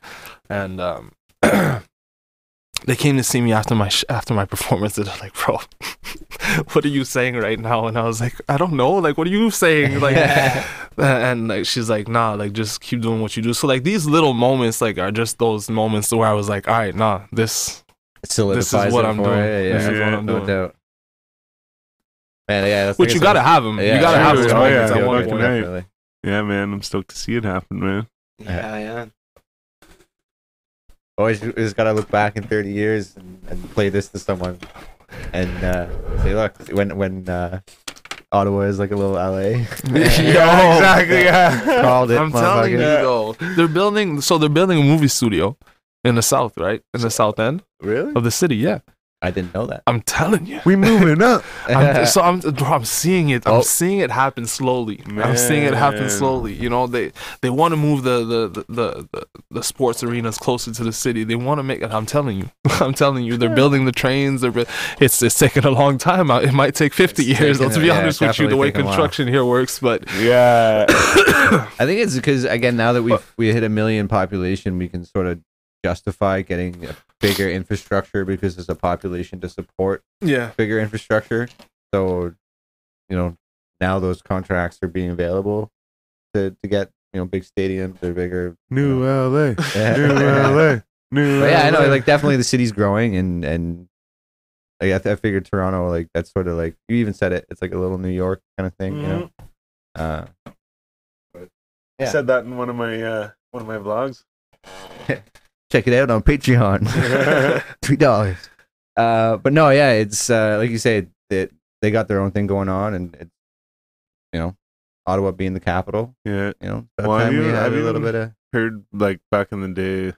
and um, they came to see me after my sh- after my performance. And they're like, "Bro, what are you saying right now?" And I was like, "I don't know. Like, what are you saying?" Like, and like she's like, "Nah, like just keep doing what you do." So like these little moments like are just those moments where I was like, "All right, nah, this It solidifies what I'm for doing. you, This Yeah, is what I'm no doing. doubt. Man, yeah, that's which like you gotta have them. Yeah, you gotta sure. have those Oh, moments yeah, at one fucking point." Yeah, man, I'm stoked to see it happen, man. Yeah, yeah. Always, just gotta look back in 30 years and, and play this to someone, and uh, say, look, when when uh, Ottawa is like a little LA, yeah, exactly. Yeah. called it. I'm telling you though, they're building. So they're building a movie studio in the south, right? In the south end Really? of the city. Yeah, I didn't know that. I'm telling you. We moving up. I'm, so I'm, bro, I'm seeing it. I'm Oh. seeing it happen slowly. I'm seeing it happen slowly. You know, they they want to move the the, the the the the sports arenas closer to the city. They want to make it. I'm telling you. I'm telling you. They're building the trains. They're. It's it's taking a long time. It might take 50 It's years. taking Let's a- be yeah, honest with you. The way taking a while. construction here works, but Yeah. I think it's because again, now that we have we hit a million population, we can sort of justify getting a bigger infrastructure because there's a population to support yeah. bigger infrastructure. So, you know, now those contracts are being available to to get you know big stadiums or bigger. New LA. Yeah. New LA. New But yeah, I know. Like definitely, the city's growing, and and like, I, th- I figured Toronto, like that's sort of like you even said it. It's like a little New York kind of thing, you know. Uh, I Yeah. said that in one of my uh, one of my vlogs. check it out on Patreon. Three dollars. Uh, but no, yeah, it's uh, like you say, that they got their own thing going on, and it's you know, Ottawa being the capital. Yeah. You know, about Well, have time we you- had have a little bit of Heard like back in the day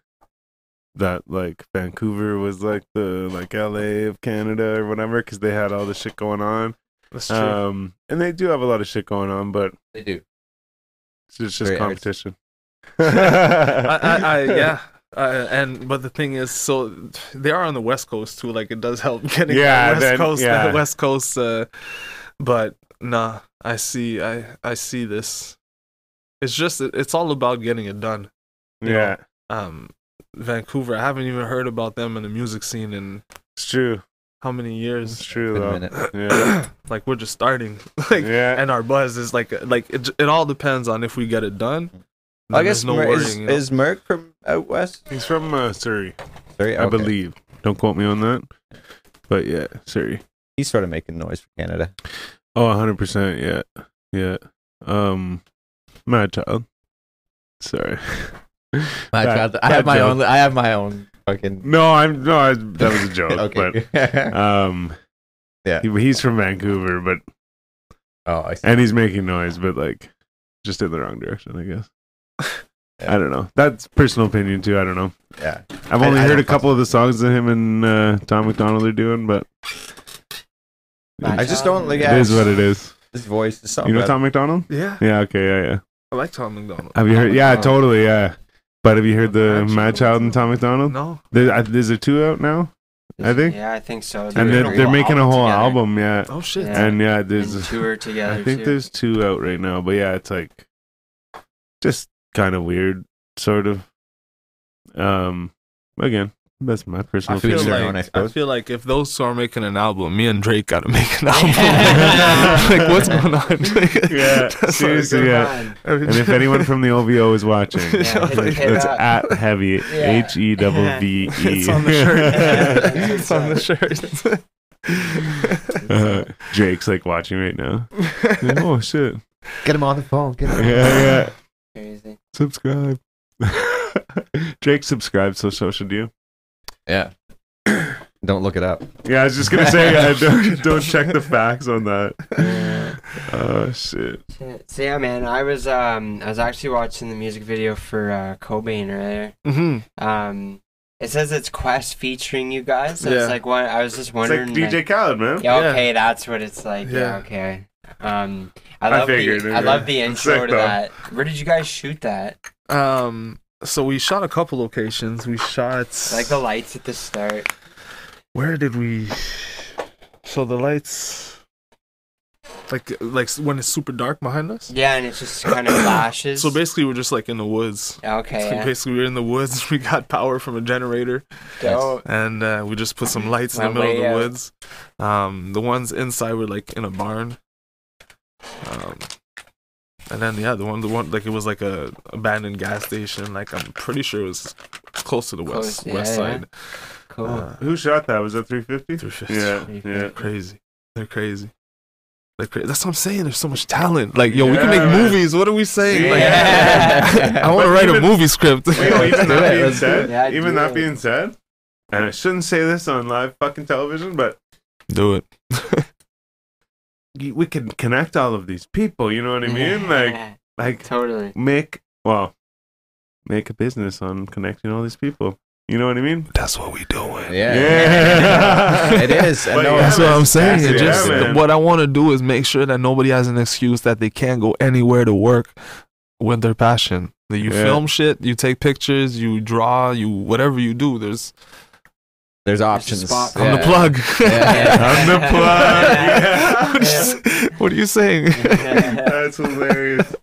that like Vancouver was like the like LA of Canada or whatever because they had all the shit going on. That's true. Um, and they do have a lot of shit going on, but they do. it's just Very artsy. competition. I, I, I, yeah. Uh, and but the thing is, so they are on the west coast too. Like it does help getting Yeah, that west then- coast, yeah. that west coast. Uh, but nah, I see, I I see this. It's just it's all about getting it done. you yeah, Um, Vancouver, I haven't even heard about them in the music scene in it's true. how many years? It's true though. minute. Yeah, like we're just starting. like yeah. and our buzz is like like it, it all depends on if we get it done. I guess no Mer- is, worrying, you know? is Merck from out west? He's from uh, Surrey, Sorry, I okay. believe. Don't quote me on that. But yeah, Surrey. he's sort of making noise for Canada. Oh, 100%. Yeah. Yeah. Um, Madchild. Sorry. My That- child, I have my joke. own. I have my own fucking. No, I'm no, I, that was a joke. okay. But um, Yeah. he, he's from Vancouver, but oh, I see. and he's making noise, but like just in the wrong direction, I guess. Yeah. I don't know. That's personal opinion too. I don't know. yeah. I've only I heard don't a couple of the songs that him and uh, Tom MacDonald are doing, but I just don't like. it Yeah, is what it is. His voice is something. You know Tom MacDonald? yeah, Yeah. Okay. Yeah. Yeah. I like Tom MacDonald. Have you heard? Yeah, totally. Yeah. But have you heard the Mad Madchild and Tom MacDonald? No, There, I- there's a two out now, I think. Yeah, I think so. and They're they're, they're making a whole together. album. Yeah. oh shit. Yeah. And yeah, And there's. tour together. I think too. there's two out right now, but yeah, it's like just kind of weird, sort of. Um, again, that's my personal I feel Each like own, I I, feel like if those two are making an album, me and Drake gotta make an album. like what's going on? Yeah, seriously, yeah. and if anyone from the OVO is watching, Yeah, hit- like, it's up. at heavy Yeah. H E double V E. it's on the shirt. it's on the shirt. Uh, Drake's like watching right now. oh shit! Get him on the phone. Get him. Yeah, yeah. Crazy. Subscribe. Drake subscribed so social do you? Yeah. Don't look it up. Yeah, I was just gonna say uh, don't don't check the facts on that. Oh shit! Shit. So yeah, man, I was um I was actually watching the music video for uh, Cobain earlier. mm-hmm. Um, it says it's Quest featuring you guys. So Yeah. It's like what I was just It's like wondering. DJ Khaled, man. yeah, Yeah. okay, that's what it's like. Yeah, Yeah. okay. Um, I I love figured, the I love the intro sick, to though. that. Where did you guys shoot that? Um, so we shot a couple locations. We shot like the lights at the start. Where did we? So the lights. like like when it's super dark behind us. Yeah, and it just kind of flashes. So basically, we're just like in the woods. okay, So yeah. basically, we're in the woods. We got power from a generator, Dope. and uh, we just put some lights in the middle of the out. woods. Um, the ones inside were like in a barn. Um, and then yeah, the one, the one like it was like a abandoned gas station. Like I'm pretty sure it was close to the west yeah, west yeah. side. Cool. Uh, Who shot that? Was that 350? 350. Yeah, yeah. crazy. They're crazy. They're crazy. That's what I'm saying. There's so much talent. Like, yo, we can make man. movies. What are we saying? Like, Yeah. I want to But write a movie script. Wait, even that being said, it. Yeah, even that it. being said, and I shouldn't say this on live fucking television, but Do it. y- we can connect all of these people. You know what I mean? Like, like totally. make well, make a business on connecting all these people. You know what I mean? That's what we doing. Yeah. Yeah. it is. I know. yeah, That's what I'm saying. that's It it, just yeah, what I want to do is make sure that nobody has an excuse that they can't go anywhere to work with their passion. That you Yeah. film shit, you take pictures, you draw, you whatever you do. There's There's options. spot. I'm the plug. Yeah. I'm the plug. Yeah. what, are you, what are you saying? That's hilarious.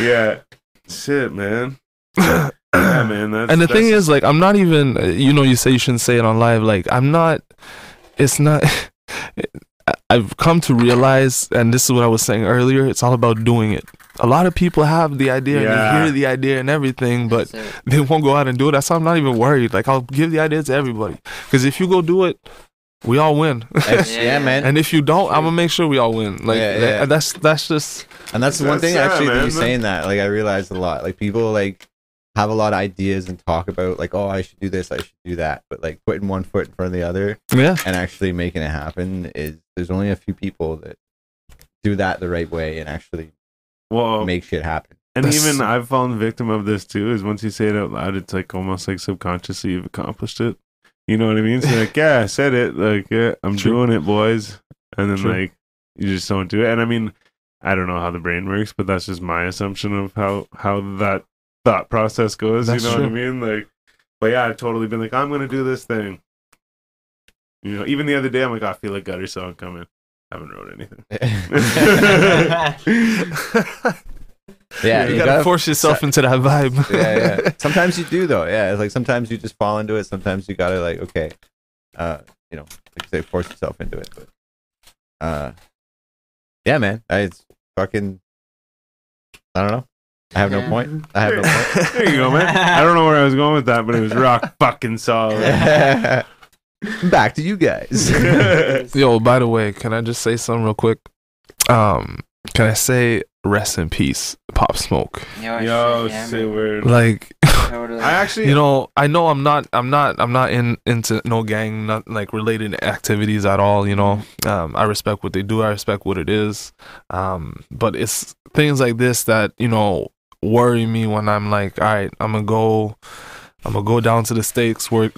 Yeah. Shit, man. Yeah, man. That's, and the thing is like i'm not even you know you say you shouldn't say it on live like i'm not it's not I- i've come to realize and this is what i was saying earlier it's all about doing it a lot of people have the idea Yeah. and they hear the idea and everything but they won't go out and do it that's why i'm not even worried like i'll give the idea to everybody because if you go do it we all win It's- yeah, man. and if you don't i'm gonna make sure we all win like Yeah, yeah. that's that's just And that's the one thing sad, actually that man. you saying that like I realized a lot. Like people like have a lot of ideas and talk about like oh I should do this I should do that, but like putting one foot in front of the other yeah and actually making it happen is there's only a few people that do that the right way and actually well, make shit happen. and That's- even I've fallen victim of this too. Is once you say it out loud, it's like almost like subconsciously you've accomplished it. You know what I mean? So like, yeah, I said it. Like, yeah, I'm True. doing it, boys. And then True. like, you just don't do it. And I mean, I don't know how the brain works, but that's just my assumption of how how that thought process goes. That's you know what I mean? Like, but yeah, I've totally been like, I'm gonna do this thing. You know, even the other day, I'm like, I feel like gutter song coming. Haven't wrote anything. yeah, you, gotta, force yourself into that vibe yeah, yeah. Sometimes you do though. Yeah, it's like sometimes you just fall into it. Sometimes you gotta like okay, uh, you know, like say, force yourself into it. But uh, yeah, man, I it's fucking. I don't know. I have no point. I have no point. there you go, man. I don't know where I was going with that, but it was rock fucking solid. Back to you guys. Yo, by the way, can I just say something real quick? Um, can I say rest in peace, Pop Smoke? Yo, Yo, shit, yeah, say word. Like, Totally. I actually, you know, I know I'm not, I'm not, I'm not in into no gang, not like related activities at all. You know, um, I respect what they do. I respect what it is. Um, but it's things like this that you know worry me when I'm like, all right, I'm gonna go. I'm gonna go down to the states, work,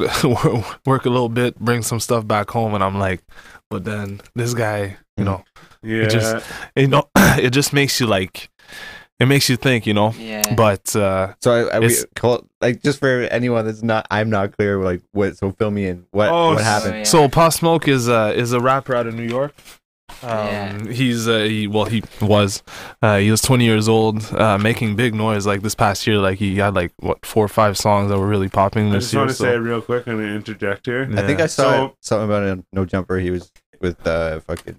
work a little bit, bring some stuff back home, and I'm like, but then this guy, you know, yeah, just- you know, it just makes you like, it makes you think, you know. yeah. But uh, So I, I we call like just for anyone that's not, I'm not clear. Like what? So fill me in. What Oh, what so- happened? yeah. so Pop Smoke is uh is a rapper out of New York. Um, Yeah. he's uh, he well he was uh, he was 20 years old uh, making big noise like this past year like he had like what four or five songs that were really popping this I just year want to so- say real quick. I'm gonna interject here. I think I saw So- something about a no jumper. He was with uh fucking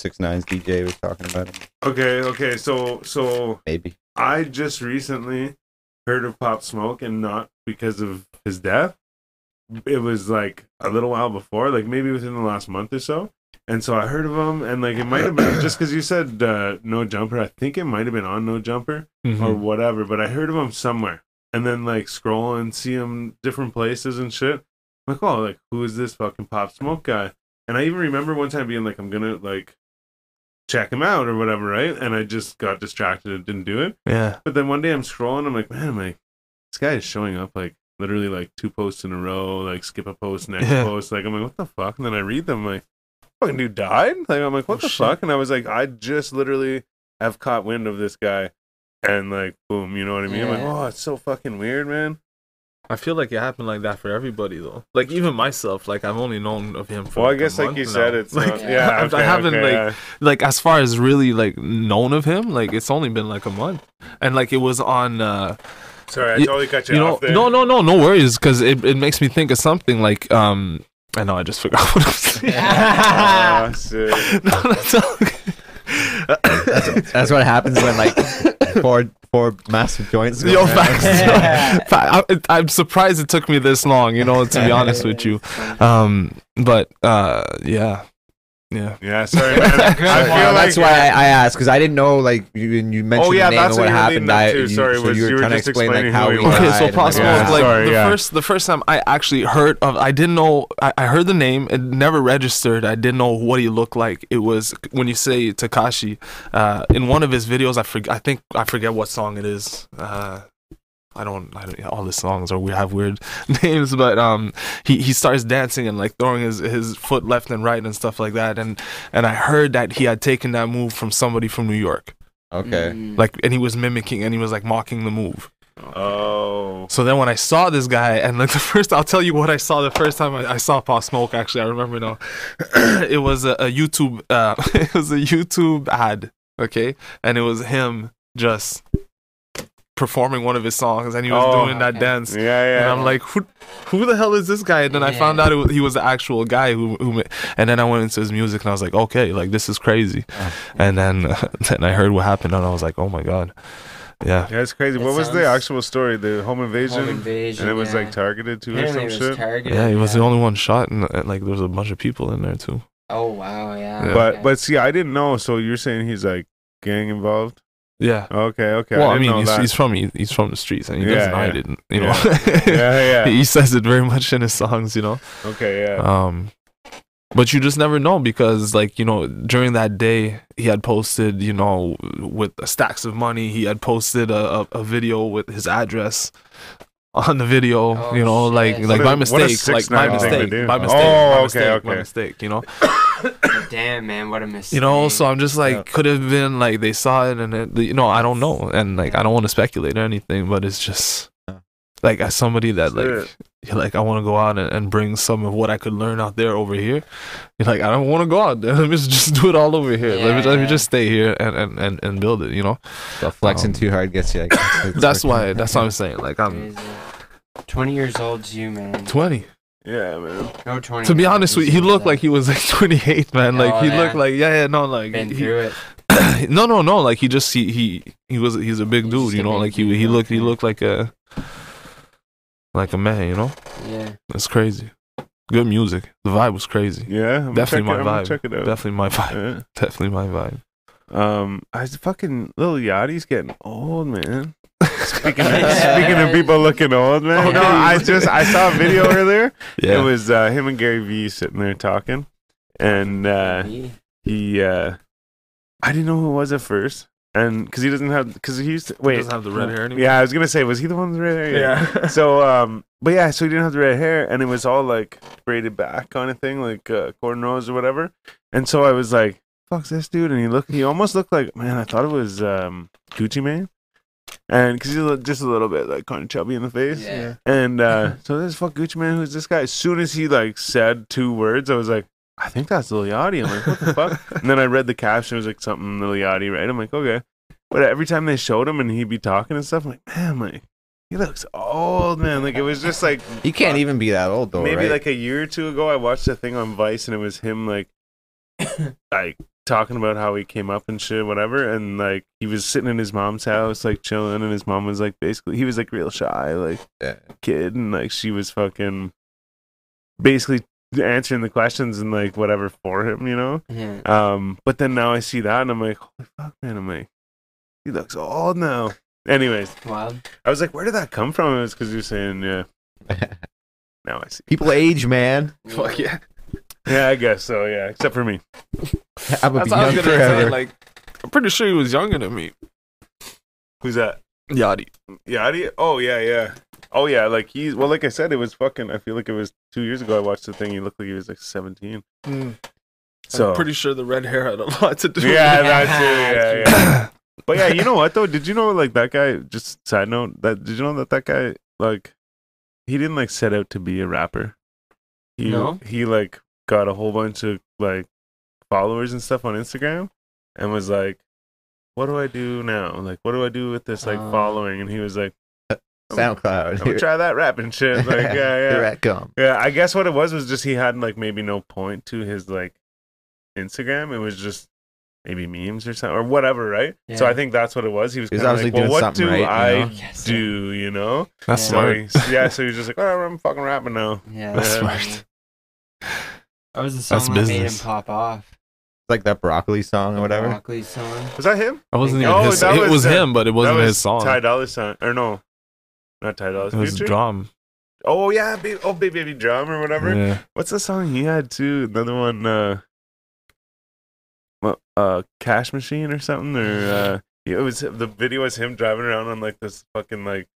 six nines DJ was talking about him. Okay, okay. So, so Maybe. I just recently heard of Pop Smoke, and not because of his death. It was like a little while before, like maybe within the last month or so. And so I heard of him, and like it might have been just because you said uh, no jumper. I think it might have been on no jumper Mhm. or whatever, but I heard of him somewhere. And then like scroll and see him different places and shit. I'm like, oh, like who is this fucking Pop Smoke guy? And I even remember one time being like, I'm gonna like check him out or whatever, right? And I just got distracted and didn't do it. yeah But then one day I'm scrolling, I'm like, man, I'm like, this guy is showing up like literally like two posts in a row, like skip a post, next Yeah. post. Like I'm like, what the fuck? And then I read them, like, fucking dude died. Like I'm like, what Oh, the shit. fuck? And I was like, I just literally have caught wind of this guy, and like, boom, you know what I mean? I'm like, oh, it's so fucking weird, man. I feel like it happened like that for everybody though. Like even myself, like I've only known of him for. Well, I like, a guess like you now. said, it's like not, yeah. I okay, haven't okay, like yeah. like as far as really like known of him. Like it's only been like a month, and like it was on. uh Sorry, I totally cut you, you know off there. no no no no worries because it, it makes me think of something like um i know i just forgot what i'm saying Ah, shit. no, that's all That's what happens when like four four massive joints. go Yo, facts. Fa- I, I'm surprised it took me this long, you know, to be honest with you. Um, but uh, yeah, yeah. Yeah, sorry, man. I feel Well, like that's why I, I asked because I didn't know like you you mentioned Oh, yeah, the name that's what what happened. leading up I, you, Sorry, so was you were you were trying to explain like how who we he was. Okay, died so and, Pop Smoke, Yeah, like sorry, the yeah. first, the first time I actually heard of, I didn't know, I, I heard the name, it never registered. I didn't know what he looked like. It was when you say Takashi, uh, in one of his videos, I forget, I think I forget what song it is. Uh, I don't, I don't. All the songs or we have weird names, but um, he he starts dancing and like throwing his his foot left and right and stuff like that, and and I heard that he had taken that move from somebody from New York, Okay. Mm. like, and he was mimicking and he was like mocking the move. Oh, So then when I saw this guy, and like the first, I'll tell you what I saw the first time I, I saw Pop Smoke. Actually, I remember now. it was a, a YouTube. Uh, it was a YouTube ad. Okay, and it was him just performing one of his songs, and he was Oh. doing that Okay. dance. yeah, yeah. And I'm like, who, who the hell is this guy? And then I found out it was, he was the actual guy who, who, and then I went into his music and I was like, okay, like this is crazy. Oh. And then, then I heard what happened and I was like, oh my god, yeah. yeah, it's crazy. It What was the actual story? The home invasion, Home invasion, and it was yeah. like targeted to or some shit. targeted. Yeah, he was yeah. the only one shot, and, and like there was a bunch of people in there too. Oh wow, yeah. Yeah. But okay. but see, I didn't know. So you're saying he's like gang involved? Yeah. Okay, okay. well, I, didn't mean, he's, he's from he, he's from the streets, and he Yeah, doesn't yeah. hide it. You know, yeah, yeah. he says it very much in his songs. You know, Okay, yeah. um, but you just never know because, like, you know, during that day, he had posted, you know, with stacks of money. He had posted a, a, a video with his address on the video. Oh, you know, like shit. like What by a- a mistake, like by 6ix9ine thing to mistake, do. by Oh, mistake, by okay, mistake, by mistake. You know. Damn man, what a mistake. You know, so I'm just like, Yeah. could have been like they saw it and it, you know, I don't know, and like I don't want to speculate or anything, but it's just Yeah. Like as somebody that like, you're like I want to go out and, and bring some of what I could learn out there over here. You're like I don't want to go out there. Let me just do it all over here. let me Yeah, let me just stay here and, and, and, and build it. You know, So flexing Um, too hard gets you. I guess. That's working. why. That's what I'm saying. Like I'm Crazy. Twenty years old to you, man. 20. Yeah, man. No twenty. To be honest with you, he looked like he was like 28, man. Like Oh, he yeah. looked like yeah, yeah, no, like been he- through it. no, no, no. Like he just he he he was he's a big He's dude, you know. Like he he looked he looked like a like a man, you know. Yeah. That's crazy. Good music. The vibe was crazy. Yeah, I'm Definitely check it- my I'm vibe. Check it out. Definitely my vibe. Yeah. Definitely my vibe. Um, I was fucking Lil Yachty's getting old, man. Speaking of, speaking of people looking old, man. Oh, no, no. I just I saw a video earlier. Yeah. It was uh, him and Gary Vee sitting there talking, and uh, he uh, I didn't know who it was at first, and because he doesn't have because he used to He wait. doesn't have the red hair anymore. Yeah, I was gonna say, was he the one with the red hair? Yeah. so um, but yeah, so he didn't have the red hair, and it was all like braided back kind of thing, like uh, cornrows or whatever. And so I was like, "Fuck's this dude?" And he looked, he almost looked like man. I thought it was um Gucci Mane. and because he's a just a little bit like kind of chubby in the face. Yeah. And uh, so this fuck Gucci Mane, who's this guy? As soon as he like said two words, I was like, I think that's Lil Yachty. I'm like, what the fuck? And then I read the caption, it was like something Lil Yachty, right? I'm like, okay. But every time they showed him and he'd be talking and stuff, I'm like, man, like he looks old, man. Like it was just like He can't uh, even be that old though, maybe right? like a year or two ago, I watched a thing on Vice and it was him like like talking about how he came up and shit, whatever. And like he was sitting in his mom's house, like chilling, and his mom was like basically he was like real shy, like Yeah. kid, and like she was fucking basically answering the questions and like whatever for him, you know. Yeah. Um, but then now I see that and I'm like, holy fuck, man! I'm like, he looks old now. Anyways, Wild. I was like, where did that come from? It was because you're saying, yeah. Now I see. People age, man. Fuck yeah. Yeah, I guess so. Yeah, except for me. I'm That's be what I was young gonna forever. say. Like, I'm pretty sure he was younger than me. Who's that? Yachty. Yachty? Oh yeah, yeah. Oh yeah, like he's well, like I said, it was fucking. I feel like it was two years ago. I watched the thing. He looked like he was like seventeen. Hmm. So I'm pretty sure the red hair had a lot to do. yeah, with it. Yeah, that too. Yeah, yeah. but yeah, you know what though? Did you know like that guy? Just side note that did you know that that guy like he didn't like set out to be a rapper. He No? he like got a whole bunch of like followers and stuff on Instagram and was like, What do I do now? Like what do I do with this like Oh. following? And he was like, SoundCloud. I'm gonna try that rapping shit. Like, yeah, Here yeah. I come. Yeah, I guess what it was was just he had like maybe no point to his like Instagram. It was just maybe memes or something or whatever, right? So I think that's what it was. He was He's kind of obviously like, well, what something do right, you I know? Yes, do? You know? That's Yeah. So smart. he, yeah, so he was just like, oh, I'm fucking rapping now. Yeah, That's Yeah. smart. That was the song That's that made him pop off. It's like that broccoli song or whatever. Broccoli song. Was that him? I wasn't even Oh, his. that It was, was uh, him, but it wasn't that was his song. Ty Dolla Sign, or no, not Ty Dolla It was Future. DRAM. Oh yeah, baby, oh baby, baby DRAM or whatever. Yeah. What's the song he had too? Another one, uh, well, uh, Cash Machine or something, or uh, it was the video was him driving around on like this fucking like,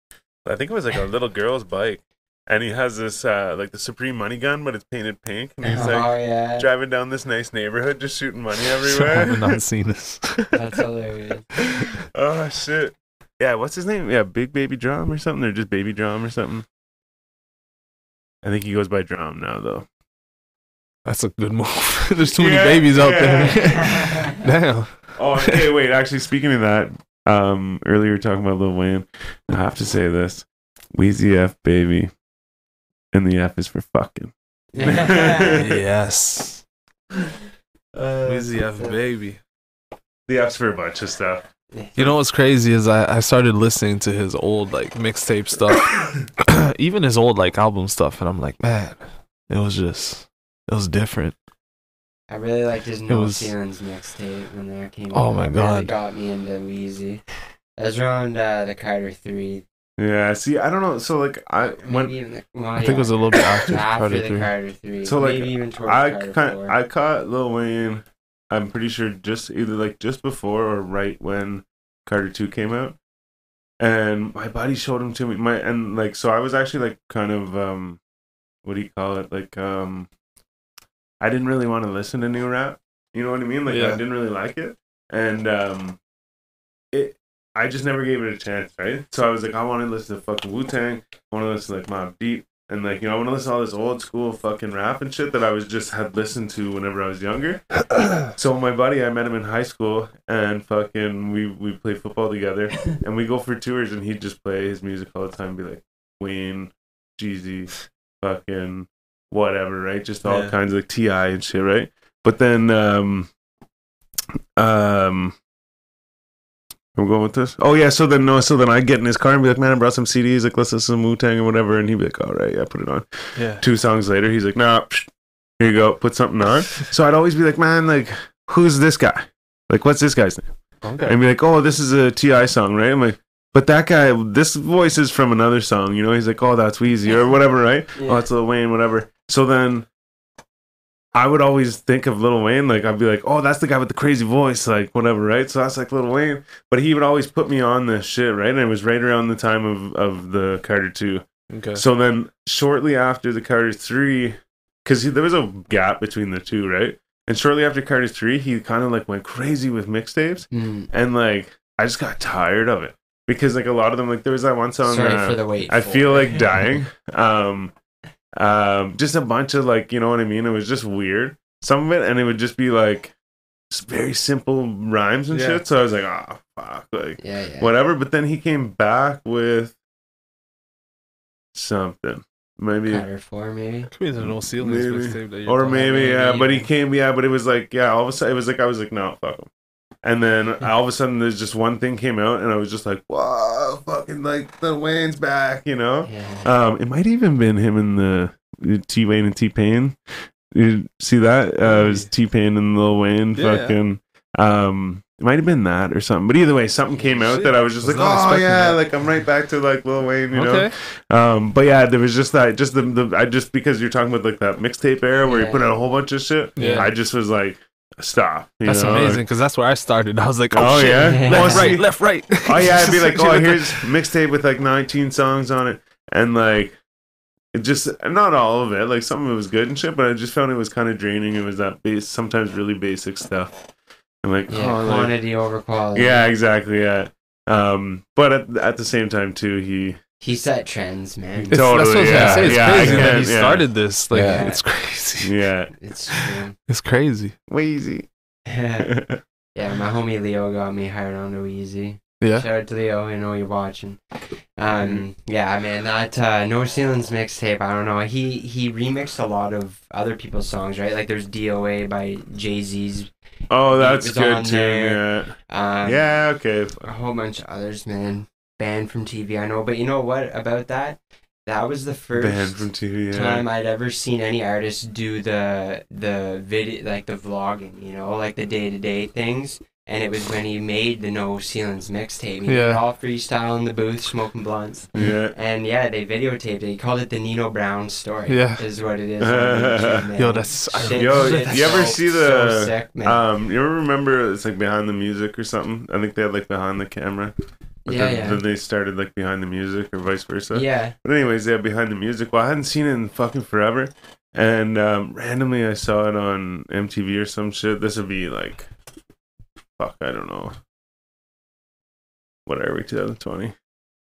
I think it was like a little girl's bike, and he has this uh like the Supreme Money gun, but it's painted pink, and he's oh like yeah, driving down this nice neighborhood, just shooting money everywhere. I have not seen this. that's hilarious. oh shit. Yeah, what's his name? Yeah, Big Baby DRAM or something, or just Baby DRAM or something. I think he goes by DRAM now, though. That's a good move. There's too many babies out yeah. there. Damn. Oh, okay, wait. Actually, speaking of that, um, earlier we were talking about Lil Wayne. I have to say this: Weezy F baby, and the F is for fucking. yes. Uh, Weezy F baby. The F's for a bunch of stuff. You know what's crazy is I, I started listening to his old like mixtape stuff, even his old like album stuff, and I'm like, man, it was just it was different. I really liked his No was- Ceilings mixtape when that came out. Oh out. my It really God. got me into Weezy. It was around uh, the Carter 3. Yeah. See, I don't know. So like, I Maybe when the, well, I think it was a little bit after after Carter the Three. Carter 3. So, like, maybe even towards I Carter kind 4. I caught Lil Wayne. I'm pretty sure just either like just before or right when Carter Two came out, and my buddy showed him to me. My and like so I was actually like kind of um, what do you call it? Like um, I didn't really want to listen to new rap. You know what I mean? Like I didn't really like it, and um, it. I just never gave it a chance, right? So I was like, I want to listen to fucking Wu Tang. I want to listen to like Mobb Deep. And like, you know, I want to listen to all this old school fucking rap and shit that I was just had listened to whenever I was younger. so my buddy, I met him in high school and fucking we we play football together and we go for tours and he'd just play his music all the time, be like Wayne, Jeezy, fucking whatever, right? Just all Yeah. kinds of like Ti and shit, right? But then um um I'm going with this. Oh yeah, so then no, so then I get in his car and be like, man, I brought some CDs, like let's listen to Wu Tang or whatever, and he'd be like, all right, yeah, put it on. Yeah. Two songs later, he's like, nah, psh, here you go, put something on. So I'd always be like, man, like, who's this guy? Like, what's this guy's name? Okay. And be like, oh, this is a Ti song, right? I'm like, but that guy, this voice is from another song, you know? He's like, oh, that's Weezy or whatever, right? Yeah. Oh, it's Lil Wayne, whatever. So then I would always think of Lil Wayne, like I'd be like, oh, that's the guy with the crazy voice, like whatever, right? So that's like Lil Wayne. But he would always put me on this shit, right? And it was right around the time of, of the Carter 2. Okay. So then shortly after the Carter 3, because there was a gap between the two, right? And shortly after Carter 3, he kind of like went crazy with mixtapes. Mm. And like, I just got tired of it. Because like a lot of them, like there was that one song, Sorry uh, for the wait. I feel like dying. Um, um, just a bunch of like, you know what I mean? It was just weird. Some of it, and it would just be like just very simple rhymes and Yeah. shit. So I was like, oh fuck, like yeah, yeah. whatever. But then he came back with something, maybe. Carter 4, maybe? Could be the no ceilings Maybe. mixtape that you're Or talking maybe, about. yeah, but he came, yeah, but it was like, yeah, all of a sudden, it was like, I was like, no, fuck him. And then all of a sudden, there's just one thing came out, and I was just like, whoa, fucking, like, the Wayne's back, you know? Yeah. Um, it might even been him and the T Wayne and T Pain. You see that? Uh, it was T Pain and Lil Wayne. Yeah. Fucking. Um, it might have been that or something. But either way, something came out Shit. that I was just Was like, oh yeah, that. like I'm right back to like Lil Wayne, you Okay. know. Um, but yeah, there was just that, just the, the I just because you're talking about like that mixtape era where you put out a whole bunch of shit. Yeah. I just was like, stop. you That's know? amazing because that's where I started. I was like, oh, Oh, shit. yeah? left, right, left, right. Oh yeah, I'd be like, oh, here's mixtape with like 19 songs on it, and like it just not all of it. Like some of it was good and shit, but I just found it was kind of draining. It was that base, sometimes really basic stuff. And like, Yeah, oh, like- quantity over quality. yeah, exactly, yeah. Um, but at, at the same time too, he he set trends, man. It's, that's what I was Totally, gonna yeah. say. It's Yeah, crazy that he yeah. started this. Like, Yeah. it's crazy. Yeah. It's true. It's crazy. Weezy. yeah, my homie Leo got me hired on to Easy. Yeah. Shout out to Leo, I know you're watching. Um, yeah, man, that uh, No Ceilings mixtape. I don't know. He he remixed a lot of other people's songs, right? Like there's DOA by Jay Z's. Oh, that's good too. there. Yeah. Um, Yeah. Okay. a whole bunch of others, man. Banned from TV, I know. But you know what about that? That was the first Banned from TV. Yeah. time I'd ever seen any artist do the the video like the vlogging, you know, like the day to day things. And it was when he made the No Ceilings mixtape. He Yeah. all freestyle in the booth, smoking blunts. Yeah. And yeah, they videotaped it. He called it the Nino Brown story. Yeah. Is what it is. YouTube. Yo, that's- Shit- Yo, shit's you ever so- see so the, sick, man. Um, you ever remember it's like behind the music or something? I think they had like behind the camera. But yeah, then, yeah. then they started like behind the music or vice versa. yeah. But anyways, yeah, behind the music. Well, I hadn't seen it in fucking forever, and um, randomly I saw it on MTV or some shit. This would be like, fuck, I don't know. What are we, 2020?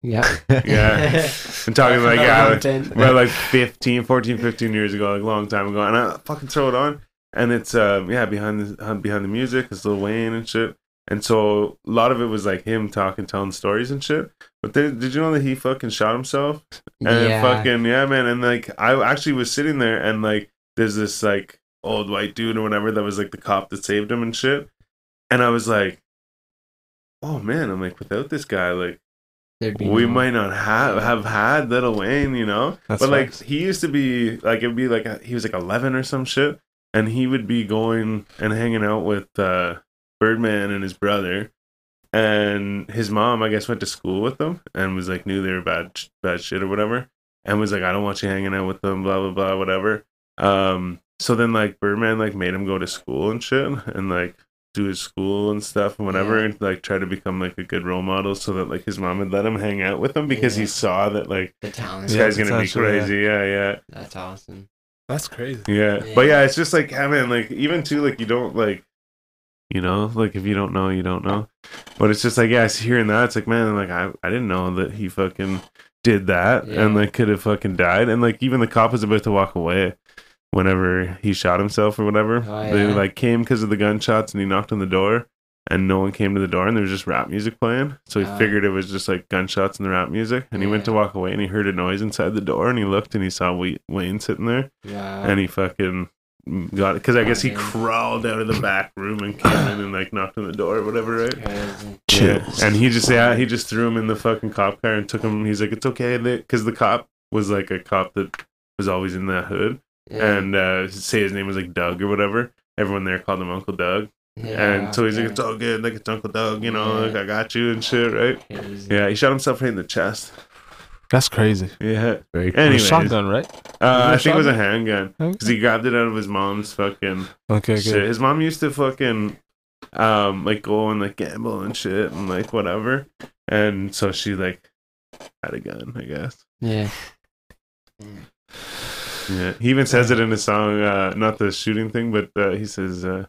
Yeah. Yeah, I'm talking like yeah, like, well, like 15, 14, 15 years ago, like a long time ago, and I fucking throw it on, and it's um yeah behind the behind the music, it's Lil Wayne and shit, and so a lot of it was like him talking, telling stories and shit. But then, did you know that he fucking shot himself? And yeah. fucking yeah, man. And like I actually was sitting there and like there's this like old white dude or whatever that was like the cop that saved him and shit. And I was like, Oh man, I'm like, without this guy, like we no- might not have have had Lil Wayne, you know? That's but like facts. he used to be like it'd be like he was like eleven or some shit. And he would be going and hanging out with uh Birdman and his brother. And his mom, I guess, went to school with them and was like knew they were bad bad shit or whatever. And was like, I don't want you hanging out with them, blah blah blah, whatever. Um so then like Birdman like made him go to school and shit and like do his school and stuff and whatever Yeah. and like try to become like a good role model so that like his mom would let him hang out with him because he saw that like the talent. this Yeah, guy's gonna be potential, yeah. crazy. Yeah, yeah. That's awesome. That's crazy. Yeah. Yeah. But yeah, it's just like having like even too like you don't like you know, like if you don't know, you don't know. But it's just like yeah, hearing that, it's like man, like I I didn't know that he fucking did that Yeah. and like could have fucking died. And like even the cop was about to walk away whenever he shot himself or whatever. Oh, They like came because of the gunshots and he knocked on the door and no one came to the door and there was just rap music playing. So he Ah. figured it was just like gunshots and the rap music. And he went to walk away and he heard a noise inside the door and he looked and he saw Wayne sitting there Yeah. and he fucking got it because I guess he crawled out of the back room and came in and like knocked on the door or whatever, right? Crazy. Yeah. And he just yeah he just threw him in the fucking cop car and took him. He's like it's okay because the cop was like a cop that was always in that hood Yeah. and uh, say his name was like Doug or whatever. Everyone there called him Uncle Doug, Yeah, and so he's like yeah. it's all good, like it's Uncle Doug, you know, Yeah. like I got you and shit, right? Crazy. Yeah, he shot himself right in the chest. That's crazy. Yeah. Very With a Anyways, shotgun, right? uh, I a think it was a handgun because he grabbed it out of his mom's fucking Okay, shit. good. His mom used to fucking um like go and like gamble and shit and like whatever. And so she like had a gun, I guess. Yeah. Yeah. He even says it in his song, uh not the shooting thing, but uh he says uh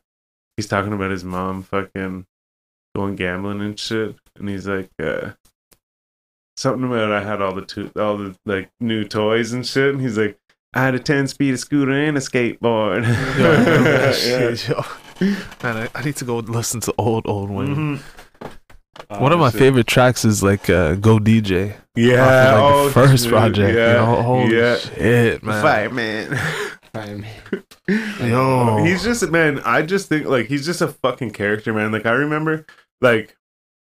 he's talking about his mom fucking going gambling and shit. And he's like uh something about I had all the to- all the like new toys and shit and he's like I had a ten speed scooter and a skateboard. Yo, I remember Yeah. that shit, yo. Man, I, I need to go listen to old, old Wayne. Mhm. One of Oh, my shit. favorite tracks is like uh, "Go DJ." Yeah, of, like, oh, the first shit, project. Yeah, you know? Holy yeah. shit, man. Fireman. Fireman. Yo. he's just man. I just think like he's just a fucking character, man. Like I remember, like,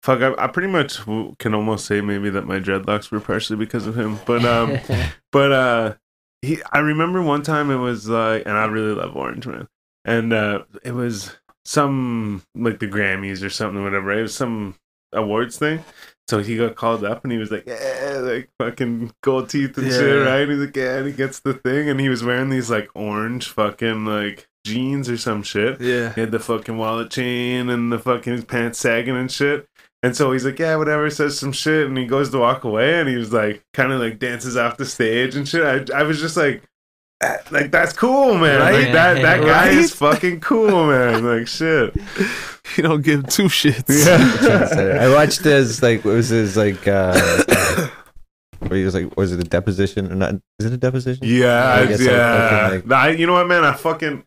fuck, I, I pretty much can almost say maybe that my dreadlocks were partially because of him. But um, but uh, he. I remember one time it was like, and I really love Orange Man, and uh, it was some like the Grammys or something, whatever. Right? It was some awards thing. So he got called up and he was like, yeah, like fucking gold teeth and shit, Yeah. right? He's like, yeah, and he gets the thing and he was wearing these like orange fucking like jeans or some shit. yeah. He had the fucking wallet chain and the fucking pants sagging and shit. And so he's like, yeah, whatever, says some shit, and he goes to walk away, and he was like, kind of like dances off the stage and shit. I, I was just like, "Ah, like that's cool, man. Right? Like that, that guy Right? is fucking cool, man. Like shit. You don't give two shits. Yeah. I watched his like what was his like uh where he was like, was it a deposition or not? Is it a deposition? Yeah, I guess so. yeah. Fucking, like- Nah, you know what, man? I fucking.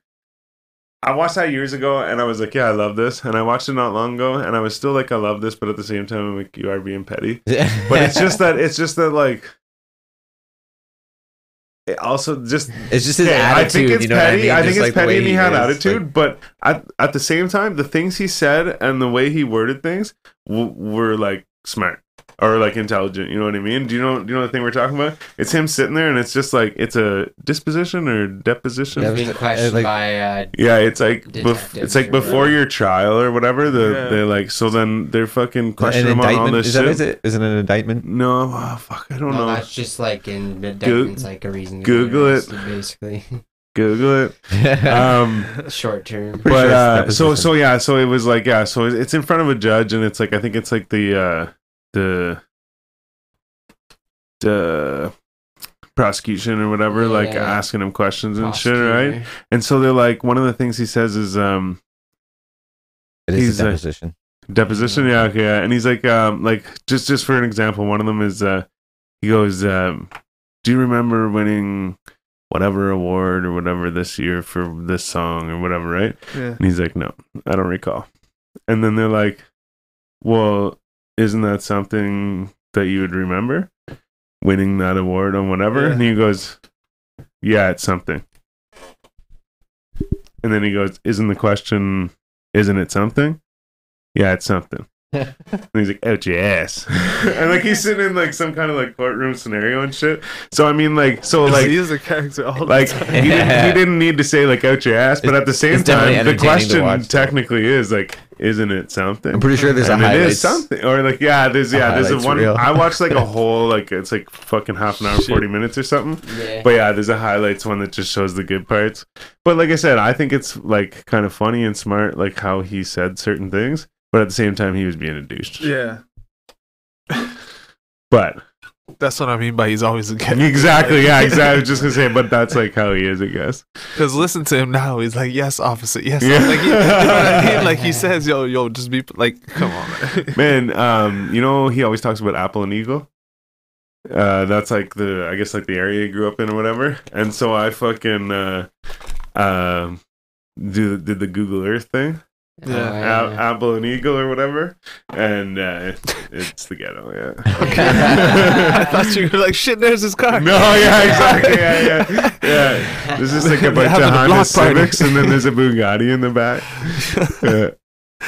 I watched that years ago, and I was like, "Yeah, I love this." And I watched it not long ago, and I was still like, "I love this," but at the same time, I'm like, "You are being petty." But it's just that it's just that like. It also just it's just his Okay, attitude. I think it's you know petty. I, I, think Just, it's like, petty, and he had is, attitude. like- but at at the same time, the things he said and the way he worded things w- were like smart or like intelligent. You know what I mean? Do you know? Do you know the thing we're talking about? It's him sitting there, and it's just like it's a disposition or deposition. Yeah, Yeah, Being questioned like- by uh, it's like bef- it's like before your trial or whatever. The Yeah. they like so then they're fucking an questioning him on all this Is that shit. is it? Is it an indictment? No, oh, fuck, I don't no, know. that's just like in indictments, like a reason. to Google it. basically Google it. Um, short term. But uh, so so yeah so it was like yeah so it's in front of a judge and it's like i think it's like the uh the the prosecution or whatever like asking him questions and shit right and so they're like one of the things he says is um It is He's a a- deposition. deposition yeah okay yeah. and he's like um like just just for an example one of them is uh he goes um do you remember winning whatever award or whatever this year for this song or whatever right Yeah. And he's like, no, I don't recall. And then they're like, well, isn't that something that you would remember? Winning that award on whatever? Yeah. And he goes, yeah, it's something. And then he goes, isn't the question, isn't it something? Yeah, it's something. And he's like, ouch your ass. and like he's sitting in like some kind of like courtroom scenario and shit. So I mean like so like he's is a character all like the time. he, didn't, he didn't need to say like oh, out your ass, but at the same time, the question watch, though. technically is like, isn't it something? I'm pretty sure there's a and it highlights. is something, or like yeah, there's A yeah, there's a one. reel. I watched like a whole like it's like fucking half an hour, Shit. forty minutes or something. Yeah. But yeah, there's a highlights one that just shows the good parts. But like I said, I think it's like kind of funny and smart, like how he said certain things. But at the same time, he was being a douche. yeah. But That's what I mean by he's always a character. exactly, yeah, exactly. I was just gonna say, but that's like how he is, I guess. Because listen to him now. He's like, yes, officer. Yes. Yeah. Like, he, you know what I mean? Like he says, yo, yo, just be like, come on, man. Man, um, you know he always talks about Apple and Eagle. Uh, that's like the I guess like the area he grew up in or whatever. And so I fucking uh, um, do did the Google Earth thing, Yeah. A- Apple and Eagle or whatever, and uh, it's the ghetto, yeah. I thought you were like, shit. There's his car. No, yeah, exactly, yeah, yeah, yeah. There's just like a They're bunch of a Honda. Civics, and then there's a Bugatti in the back. Yeah,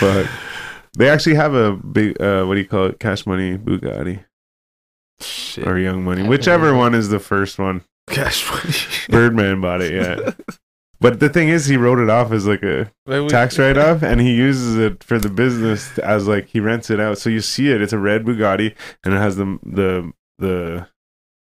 but they actually have a big, uh, what do you call it, cash money Bugatti. Shit. or Young Money, whichever one is the first one. Cash money. Birdman bought it, yeah. But the thing is, he wrote it off as like a we- tax write off, and he uses it for the business as like he rents it out. So you see it; it's a red Bugatti, and it has the the the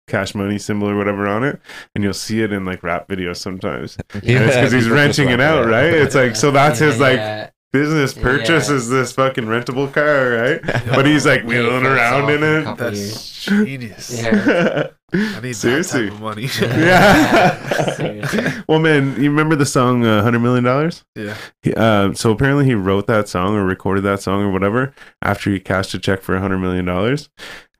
cash money symbol or whatever on it, and you'll see it in like rap videos sometimes. And it's because he's renting it out, right? It's like so that's his like Yeah. Business purchases Yeah. this fucking rentable car, right? But he's like wheeling around in it. That's years. genius. Yeah. I need Seriously. that type of money. Yeah. Seriously. well, man, you remember the song uh, "Hundred Million Dollars"? yeah. He- Uh, so apparently, he wrote that song or recorded that song or whatever after he cashed a check for a hundred million dollars,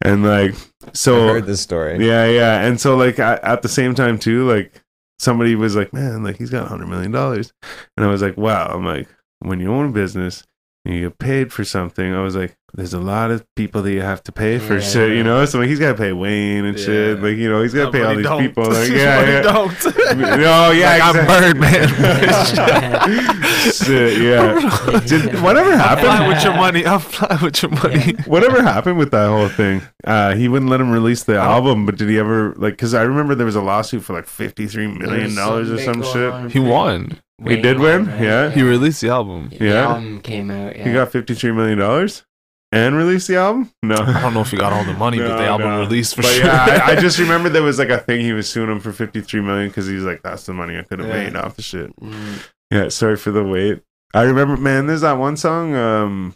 and like, so. I heard this story. yeah, yeah, and so like at, at the same time too, like somebody was like, "Man, like he's got a hundred million dollars," and I was like, "Wow!" I'm like, when you own a business and you get paid for something, I was like, "There's a lot of people that you have to pay for Yeah. shit," you know. So like, he's got to pay Wayne and shit, like you know, he's got to No, pay all these don't. people. Like, yeah, yeah. don't. No, yeah, Like, I'm exactly. Birdman. Shit, yeah. Did whatever I'm happened? with your money. I'm fly with your money. Whatever happened with that whole thing? Uh, he wouldn't let him release the album, but did he ever like? Because I remember there was a lawsuit for like fifty three million dollars or some shit. He won. He did win, yeah. He released the album. The Yeah. album came out. Yeah. He got fifty three million dollars and released the album. No, I don't know if he got all the money, but the album no. released for but sure. yeah, I, I just remember there was like a thing he was suing him for fifty three million because he's like, that's the money I could have Yeah. made off the shit. Mm. Yeah, sorry for the wait. I remember, man. There's that one song. Um,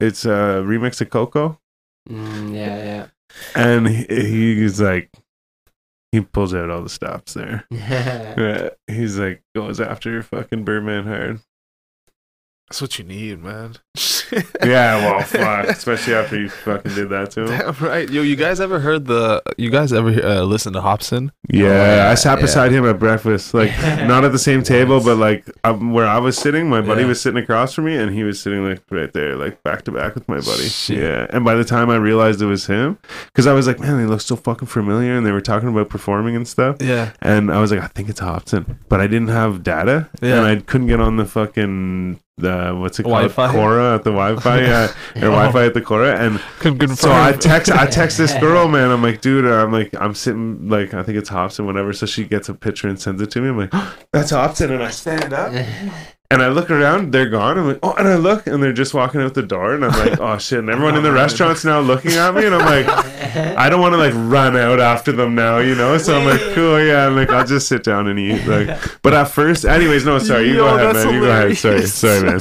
it's a remix of Coco. Mm, yeah, and he, he's like he pulls out all the stops there yeah. Yeah, he's like goes after your fucking birdman hard That's what you need, man. Yeah, well, fuck. Especially after you fucking did that to him. Damn right. Yo, you guys ever heard the? You guys ever uh, listen to Hopsin? Yeah, I sat yeah. beside him at breakfast, like not at the same table, but like um, where I was sitting. My buddy Yeah. was sitting across from me, and he was sitting like right there, like back to back with my buddy. Shit. Yeah, and by the time I realized it was him, because I was like, man, they look so fucking familiar, and they were talking about performing and stuff. Yeah. And I was like, I think it's Hopsin, but I didn't have data, Yeah. and I couldn't get on the fucking the what's it called, Wi-Fi? Cora at the Wi-Fi, uh, yeah, or Wi-Fi at the Cora, and Couldn't confirm. so I text I text this girl, man. I'm like, dude, I'm like, I'm sitting like I think it's Hopsin, whatever. So she gets a picture and sends it to me. I'm like, that's Hopsin, and I stand up and I look around, they're gone. I'm like, oh, and I look, and they're just walking out the door, and I'm like, oh shit, and everyone in the restaurant's now looking at me, and I'm like, I don't want to like run out after them now, you know. So I'm like, cool, yeah, I'm like, I'll just sit down and eat. Like, but at first, anyways, no, sorry, you Yo, go ahead, man. You go ahead. Sorry, sorry, man.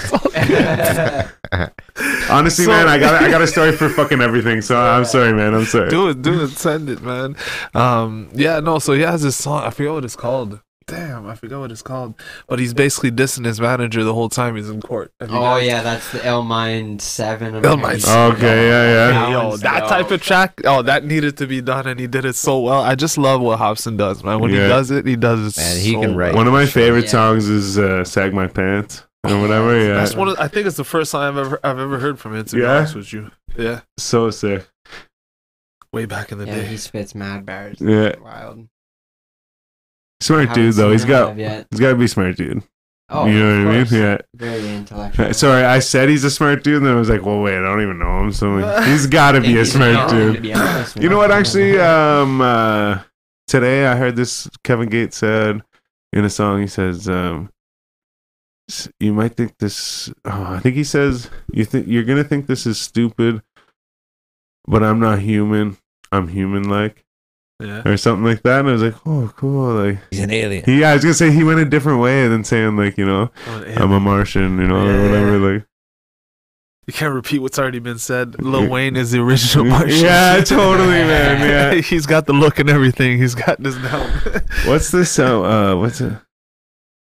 Honestly, So- man, I got I got a story for fucking everything. So I'm sorry, man. I'm sorry. do it, do it, send it, man. Um, yeah, no. So he has this song. I forget what it's called. Damn, I forgot what it's called. But he's basically dissing his manager the whole time he's in court. Oh guys- yeah, that's the Ill Mind Seven. Ill Mind Okay, yeah, yeah. That Yo, one's that dope. type of track, oh, that needed to be done, and he did it so well. I just love what Hopsin does, man. When Yeah. he does it, he does it. Man, he can write. One of my favorite Yeah. songs is uh, "Sag My Pants" or whatever. Yeah, That's one. Of, I think it's the first time I've ever I've ever heard from him. To be Yeah? honest with you, yeah, so sick. way back in the Yeah, day. he spits mad bars. Yeah. wild. Smart dude though. He's got he's got to be smart dude. Oh, you know what I mean? Yeah. Very intellectual. Sorry, I said he's a smart dude, and then I was like, well, wait, I don't even know him, so like, he's got to be a smart dude. You know what? Actually, um, uh, today I heard this. Kevin Gates said in a song. He says, um, "You might think this." Oh, I think he says, "You think you're gonna think this is stupid, but I'm not human. I'm human-like." Yeah, or something like that. And I was like, oh, cool. Like, He's an alien. he, yeah, I was gonna say he went a different way than saying like, you know, Oh, I'm a Martian, you know, or Yeah. whatever. Like, you can't repeat what's already been said. Lil Wayne is the original Martian. yeah, totally, man. Yeah. he's got the look and everything. He's got this down. What's this? Uh, uh what's a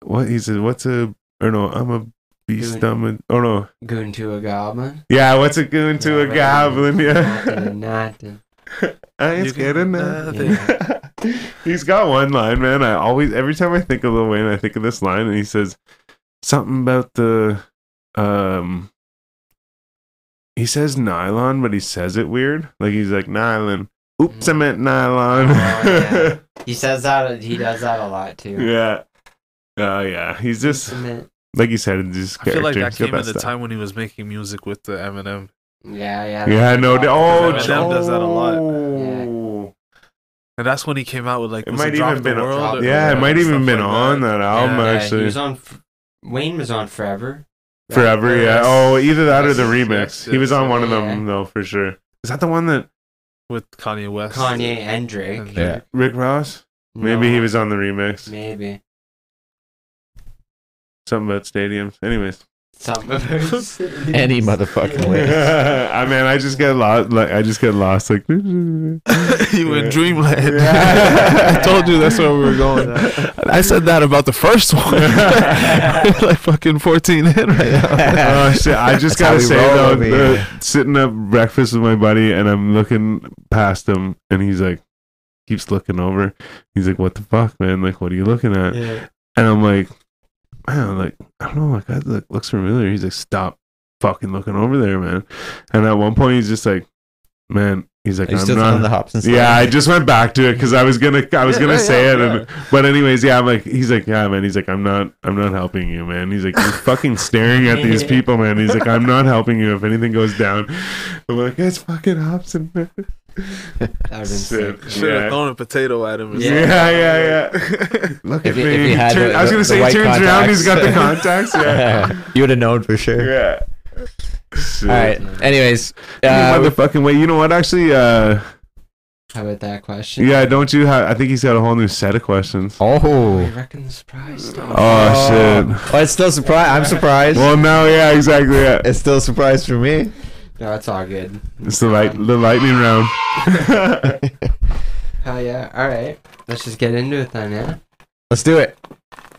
what he said? What's a or no? I'm a beast. Good. I'm a oh no. Goon to a goblin. Yeah, what's a goon to Yeah, a right. goblin? Yeah, Nothing, nothing. I ain't You scared of nothing. nothing. He's got one line, man. I always every time I think of Lil Wayne, I think of this line, and he says something about the um. He says nylon, but he says it weird. Like he's like nylon. Oops, I meant nylon. Oh, yeah. He says that. He does that a lot too. yeah. Oh yeah. He's just like you said, it's just I feel like that came at the stuff. time when he was making music with the Eminem. Yeah, yeah. Yeah, that's no. a d- Oh, Eminem does that a lot. oh. And that's when he came out with like It might Drop even the been. World On, or- yeah, it might even been like on that, album Yeah, yeah, actually. He was on. Wayne was on Forever. Forever, Or yeah. Oh, either that or the remix. he was on one of yeah. them though, for sure. Is that the one that with Kanye West. Kanye and Drake. And Yeah. Rick Ross? Maybe No, he was on the remix. Maybe. Something about stadiums. Anyways, Something about Any motherfucking way. I mean, I just get lost. Like I just get lost. Like you Yeah. in Dreamland. Yeah. I told you that's where we were going. I said that about the first one. We're like fucking 14 in right now. oh shit! I just That's how gotta we say roll though, over the- here. sitting at breakfast with my buddy, and I'm looking past him, and he's like, keeps looking over. He's like, "What the fuck, man? Like, what are you looking at?" Yeah. And I'm like, man, like, I don't know, like, that look, looks familiar. He's like, stop fucking looking over there, man. And at one point, he's just like, man, he's like, I'm still not. on the Hopsin story? yeah, I just went back to it because I was gonna, I was Yeah, gonna yeah, say it, yeah. and but anyways, yeah, I'm like, he's like, yeah, man, he's like, I'm not, I'm not helping you, man. He's like, you're fucking staring at these people, man. He's like, I'm not helping you if anything goes down. I'm like, it's fucking Hopsin, man. That would have been sick. Should have Yeah. thrown a potato at him. or Yeah. Yeah, yeah, yeah. Look If at he- me. if he had Turn- the- I was gonna the say he white turns around. He's got the contacts. contacts. Yeah. you would have known for sure. Yeah. Shit. All right. Anyways, You uh, motherfucking way. You know what? Actually, uh, How about that question? yeah. Don't you have? I think he's got a whole new set of questions. I oh, reckon the surprise. Oh, shit. Oh, it's still surprise. I'm surprised. Well, now, yeah, exactly. Yeah. it's still a surprise for me. No, it's all good. It's the light, the lightning round. Hell yeah. All right. Let's just get into it then, yeah? Let's do it.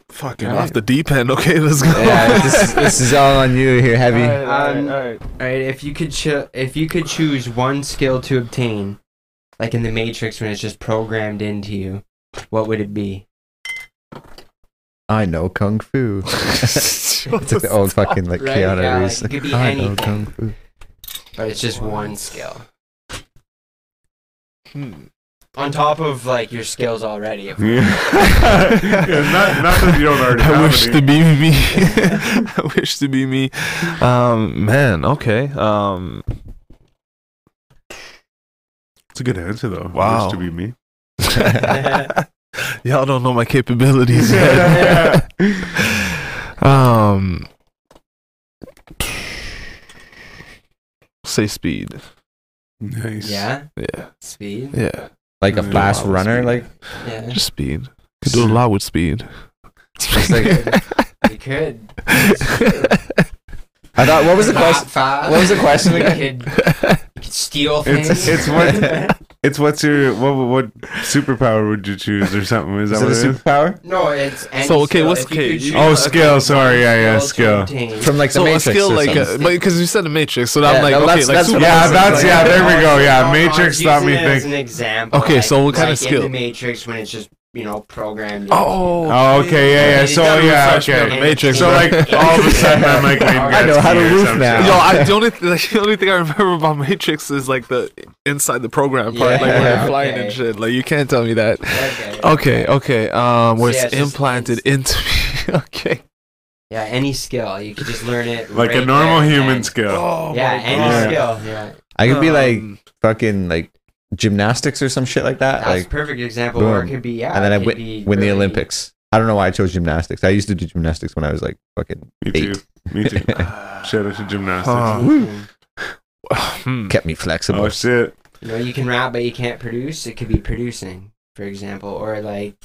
Fucking Alright. off the deep end. Okay, let's go. Yeah, this is, this is all on you here, heavy. Um, All right, if you could cho- if you could choose one skill to obtain, like in the Matrix when it's just programmed into you, what would it be? I know kung fu. it's like the old fucking like Right, Keanu yeah, like, Reeves. it could be I know kung fu. But it's just one skill Hmm. on top of like your skills already. Yeah. yeah, not, not that you don't already I have wish any. to be me. I wish to be me. Um, man. Okay. Um, It's a good answer though. Wow. Wish to be me. y'all don't know my capabilities yet. um, say speed. Nice. yeah, Yeah. speed. Yeah. like a fast wow, runner, like Yeah, Just speed. Could do a lot with speed. It's like- you could. I thought. What was the question? what was the question You could, you could steal things. It's it's what it's what's your what what superpower would you choose or something? Is that Is what it it a is? superpower? No, it's any So, okay, skill. what's- okay, could you- choose Oh, a skill, sorry, yeah, yeah, skill. From like the so a Matrix skill or like, uh, because you said the Matrix, so Yeah, I'm like, no, okay, that's- like that's super- Yeah, that's yeah. There we go. Yeah, No, no, Matrix I'm thought me using think. an example. Okay, like- so what kind of like skill? The Matrix, when it's just you know programmed. into Oh, Oh, okay, yeah, yeah. So doesn't yeah, refresh me on okay. the Matrix, So like all of a sudden I'm like, Wayne I know how to Gretzky or roof now. Yo, I, the only th- like, the only thing I remember about Matrix is like the inside the program part, like when you're flying and shit. Like you can't tell me that. Okay. Okay, okay. Um, where So, yeah, it's it's just- implanted into me. okay. Yeah, any skill you could just learn it. Like a normal there human then- skill. Oh Yeah, any God. skill. Yeah, I could be like Um, fucking like gymnastics or some shit like that. that's a like, perfect example. Or it could be yeah. and then I it could win, be win the Olympics. I don't know why I chose gymnastics. I used to do gymnastics when I was like fucking Me too. Me too. Shout out to gymnastics. Huh. Hmm. Kept me flexible. Oh shit. You know, you can rap, but you can't produce. It could be producing, for example, or like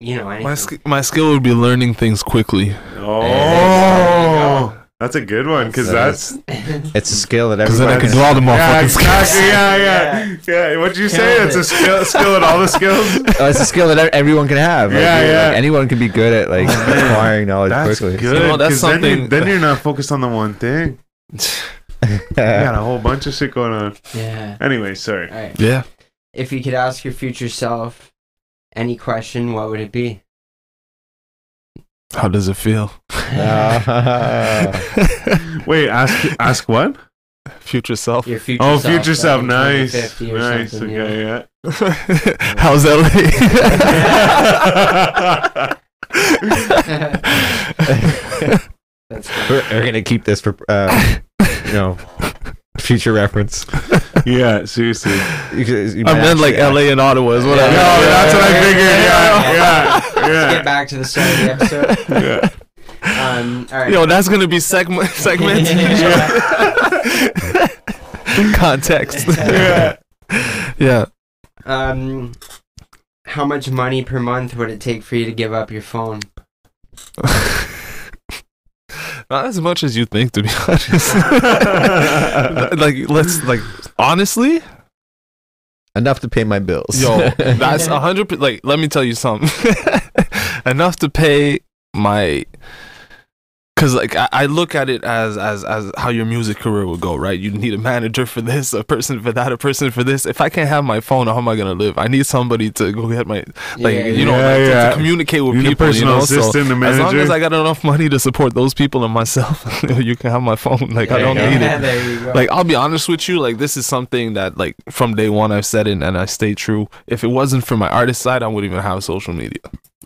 you know anything. My sk- my skill would be learning things quickly. Oh, that's a good one because that's it's a skill that Because then I everybody. could do all the yeah, motherfucking exactly. skills. Yeah, yeah, yeah. What'd you say? Killed It's a skill, skill at all the skills. Oh, it's a skill that e- everyone can have. Like, Yeah, you know, yeah. like, anyone can be good at like oh, acquiring knowledge That's quickly. good. You know, that's 'cause then, you, something- then you're not focused on the one thing. You got a whole bunch of shit going on. yeah. Anyway, sorry. All right. Yeah. If you could ask your future self any question, what would it be? How does it feel? Ah. Wait, ask ask what? Future self. Your future Oh, self. future like self. Nice, 2050 nice. something, Okay, know? yeah. How's LA? That's we're, we're gonna keep this for uh, you know future reference. yeah, seriously. You you I might meant like actually- LA and Ottawa is what No, I Yeah. that's what I figured. Yeah, Let's yeah, get back to the start of the episode. yeah. Um, all right. Yo, that's gonna be segment segmented. Context. Yeah. yeah. Um, how much money per month would it take for you to give up your phone? Not as much as you think, to be honest. like, let's like honestly, enough to pay my bills. yo, that's a hundred. Like, let me tell you something. Enough to pay my. Cause like I, I look at it as as as how your music career would go, right? You need a manager for this, a person for that, a person for this. If I can't have my phone, how am I gonna live? I need somebody to go get my like Yeah, you know Yeah, like, to- yeah. to, communicate with You need a people. You personal know, so assistant, a as long as I got enough money to support those people and myself, you can have my phone. Like I don't yeah, need it. There you go. Like I'll be honest with you, like this is something that like from day one I've said it and I stay true. If it wasn't for my artist side, I wouldn't even have social media.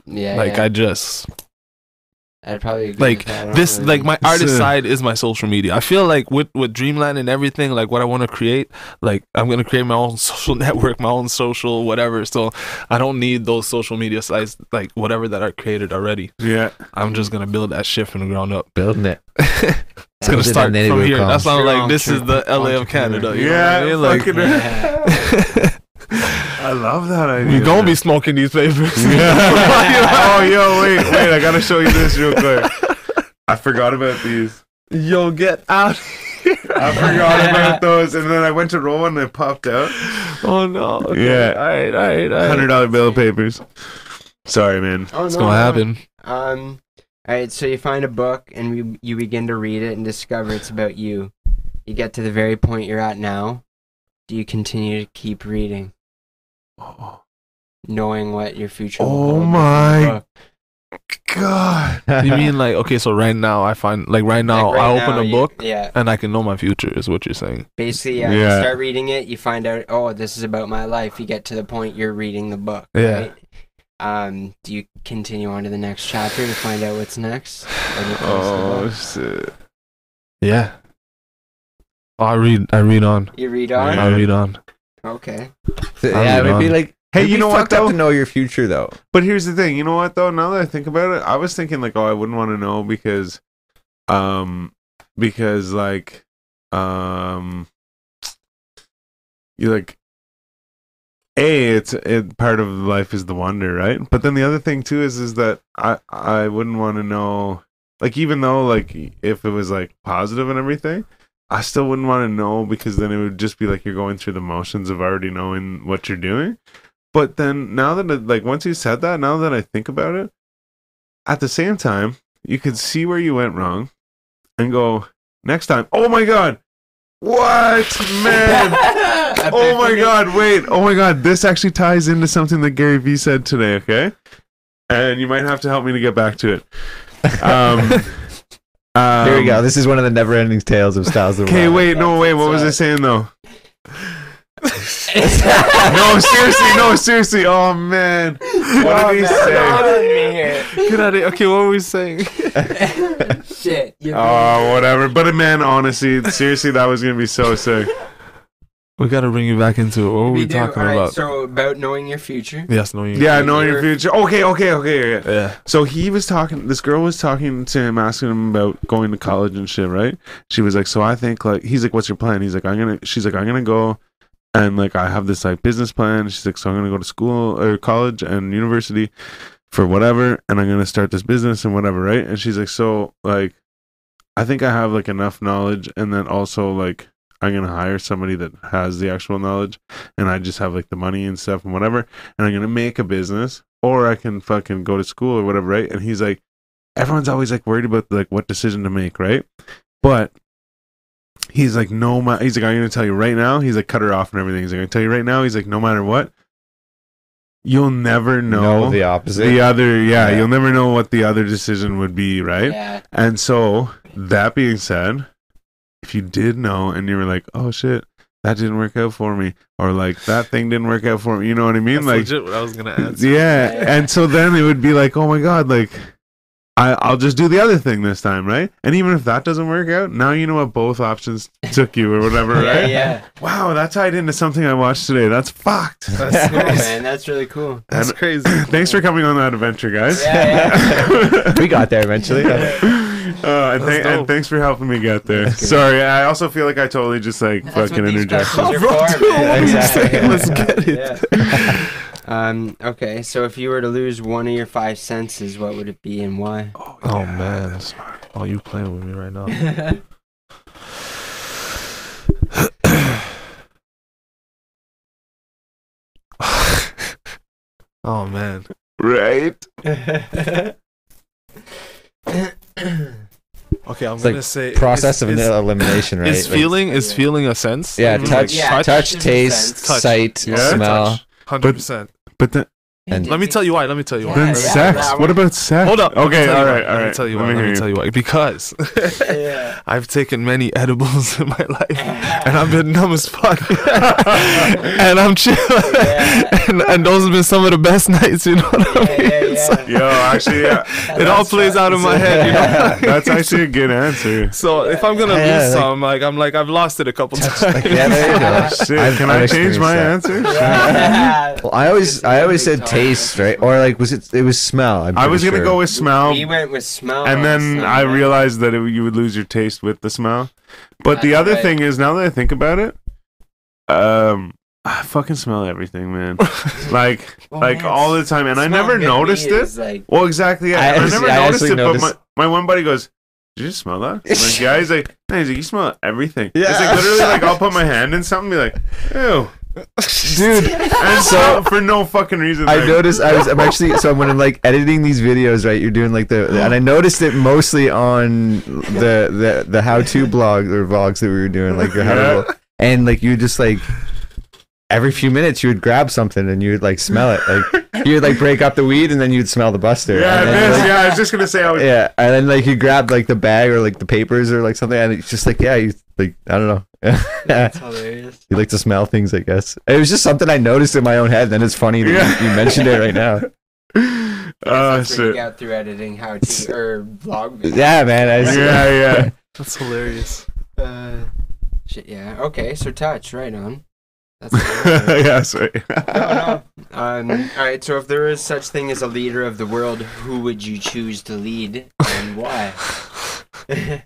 yeah, like yeah. I just I'd probably agree like with that. This really- like my artist So- side is my social media. I feel like with with Dreamland and everything, like what I want to create, like I'm gonna create my own social network, my own social whatever. So I don't need those social media sites like whatever that are created already. Yeah. I'm just gonna build that shit from the ground up. building it. It's gonna start it from here. come. That's why I'm like, this is the LA of Canada. You Yeah, know what I mean? fucking- Like, I love that idea. we gonna be smoking these papers. Yeah. oh, yo, wait, wait. I gotta show you this real quick. I forgot about these. Yo, get out. I forgot about those, and then I went to roll and it popped out. Oh no. Okay. Yeah. All right. All right. All right. Hundred dollar bill of papers. Sorry, man. Oh, It's no, gonna no. happen. Um, All right, so you find a book and you, you begin to read it and discover it's about you. You get to the very point you're at now. Do you continue to keep reading, knowing what your future? Oh hold my? God. you mean like okay? So right now I find like right now Like, right I open now, a you- book yeah, and I can know my future. Is what you're saying? basically, yeah, Yeah. You start reading it, you find out, oh, this is about my life. You get to the point you're reading the book. Yeah. Right? Um, do you continue on to the next chapter to find out what's next? Or do you close the Oh shit! Yeah. Oh, I read. I read on. You read on. I read on. Okay. Yeah, read it'd be like. Hey, it'd you be know what fucked up though? To know your future though. But here's the thing. You know what though? Now that I think about it, I was thinking like, oh, I wouldn't want to know because, um, because like, um, you like, a it's it part of life is the wonder, right? But then the other thing too is is that I I wouldn't want to know like even though like if it was like positive and everything. I still wouldn't want to know because then it would just be like you're going through the motions of already knowing what you're doing. But then now that it, like once you said that, now that I think about it, at the same time, you could see where you went wrong and go next time. Oh my god. What man? oh my god, wait. Oh my god, this actually ties into something that Gary Vee said today, okay? And you might have to help me to get back to it. Um, um Here we go. This is one of the never-ending tales of Styles of Okay, Rock. wait, no, wait. What was I saying though? no, seriously, no, seriously. Oh man, what did he say? Get out of here. Okay, what were we saying? Shit. You're Oh, whatever. But man, honestly, seriously, that was gonna be so sick. We got to bring you back into it. What were we, do- talking alright, about? So about knowing your future. yes, no, you. Yeah, knowing your future. Okay, okay, okay. okay. Yeah. So he was talking. This girl was talking to him, asking him about going to college and shit. Right? She was like, "So I think like," he's like, "What's your plan?" He's like, "I'm gonna." She's like, "I'm gonna go." And like I have this like business plan. She's like, so I'm gonna go to school or college and university for whatever, and I'm gonna start this business and whatever, right? And she's like, so like, I think I have like enough knowledge, and then also like I'm gonna hire somebody that has the actual knowledge, and I just have like the money and stuff and whatever, and I'm gonna make a business, or I can fucking go to school or whatever, right? And he's like, everyone's always like worried about like what decision to make, right? But he's like, no, ma-, he's like, I'm gonna tell you right now. He's like, cut her off and everything. He's like, I'm gonna tell you right now. He's like, no matter what, you'll never know No, the opposite. the other. Yeah, Yeah. you'll never know what the other decision would be, right? Yeah. And so, that being said, if you did know and you were like, oh shit, that didn't work out for me, or like that thing didn't work out for me, you know what I mean? That's like, legit what I was gonna answer. yeah. Yeah. And so then it would be like, oh my God, like, I, I'll just do the other thing this time, right? And even if that doesn't work out, now you know what both options took you or whatever, Yeah, right? yeah. Wow, that tied into something I watched today. That's fucked. That's Cool, man. That's really cool. That's And- crazy. Thanks for coming on that adventure, guys. Yeah, we got there eventually. Uh, and, th- and thanks for helping me get there. Sorry, I also feel like I totally just like That's fucking what interjected. questions are Bro, dude, man. what are you Exactly. saying? Let's get it. Yeah. Um. Okay. So if you were to lose one of your five senses, what would it be and why? Oh man. Oh, you playing with me right now? oh man. Right? Okay, I'm It's gonna like say Process is, of is, elimination, right? is Like- feeling is feeling a sense. yeah, Mhm. touch, Yeah, touch, touch taste. Touch. sight, Yeah. smell. Hundred percent. But then, And- Let me tell you why. Let me tell you why. then Yeah, sex. that what about sex? Hold up. Okay, tell you all why, right, Let me tell you Let why. me Let hear me you. tell you why. Because yeah. I've taken many edibles in my life, and I've been numb as fuck, and I'm chill, Yeah. and, and those have been some of the best nights. You know what I Yeah, mean? Yeah, like- Yo, actually, yeah. it all plays out in my head. You know. what I mean? That's actually a good answer. So if I'm gonna Yeah, lose like- some, like I'm like I've lost it a couple times. yeah, there you go. Shit, I've- can I've I change my experienced answer? Yeah. Well, I always, I always said taste, right? Or like, was it? It was smell. I'm I was gonna sure. go with smell, we went with smell. and then I realized that it, you would lose your taste with the smell. But the other right. thing is, now that I think about it, um, I fucking smell everything, man. like, Well, like man, all the time, and I never noticed weed it. is Like, Well, exactly. Yeah. I I, actually- never I noticed it, noticed- but my, my one buddy goes, "Did you smell that?" I'm like, yeah. He's like, "No," he's like, "You smell everything." Yeah, It's Yeah. like literally like I'll put my hand in something, and be like, "Ew." dude. And so for no fucking reason. I like- noticed I was I'm actually so when I'm like editing these videos, right? You're doing like the and I noticed it mostly on the the the how to blog or vlogs that we were doing, like your how Yeah. to and like you just like every few minutes you would grab something and you would like smell it, like you would like break up the weed and then you'd smell the buster. Yeah, and then, this, like, yeah. I was just gonna say I was. yeah, and then like you grab like the bag or like the papers or like something, and it's just like yeah, you like I don't know. That's hilarious. You like to smell things, I guess. It was just something I noticed in my own head. Then it's funny that Yeah. you, you mentioned it right now. Oh That's what you shit. got through editing how to or vlog. videos. Yeah, man. I was, Yeah, yeah. That's hilarious. Uh, shit. Yeah. Okay. So touch. Right on. That's yeah, sorry. no, no. Um, all right. So if there is such thing as a leader of the world, who would you choose to lead and why?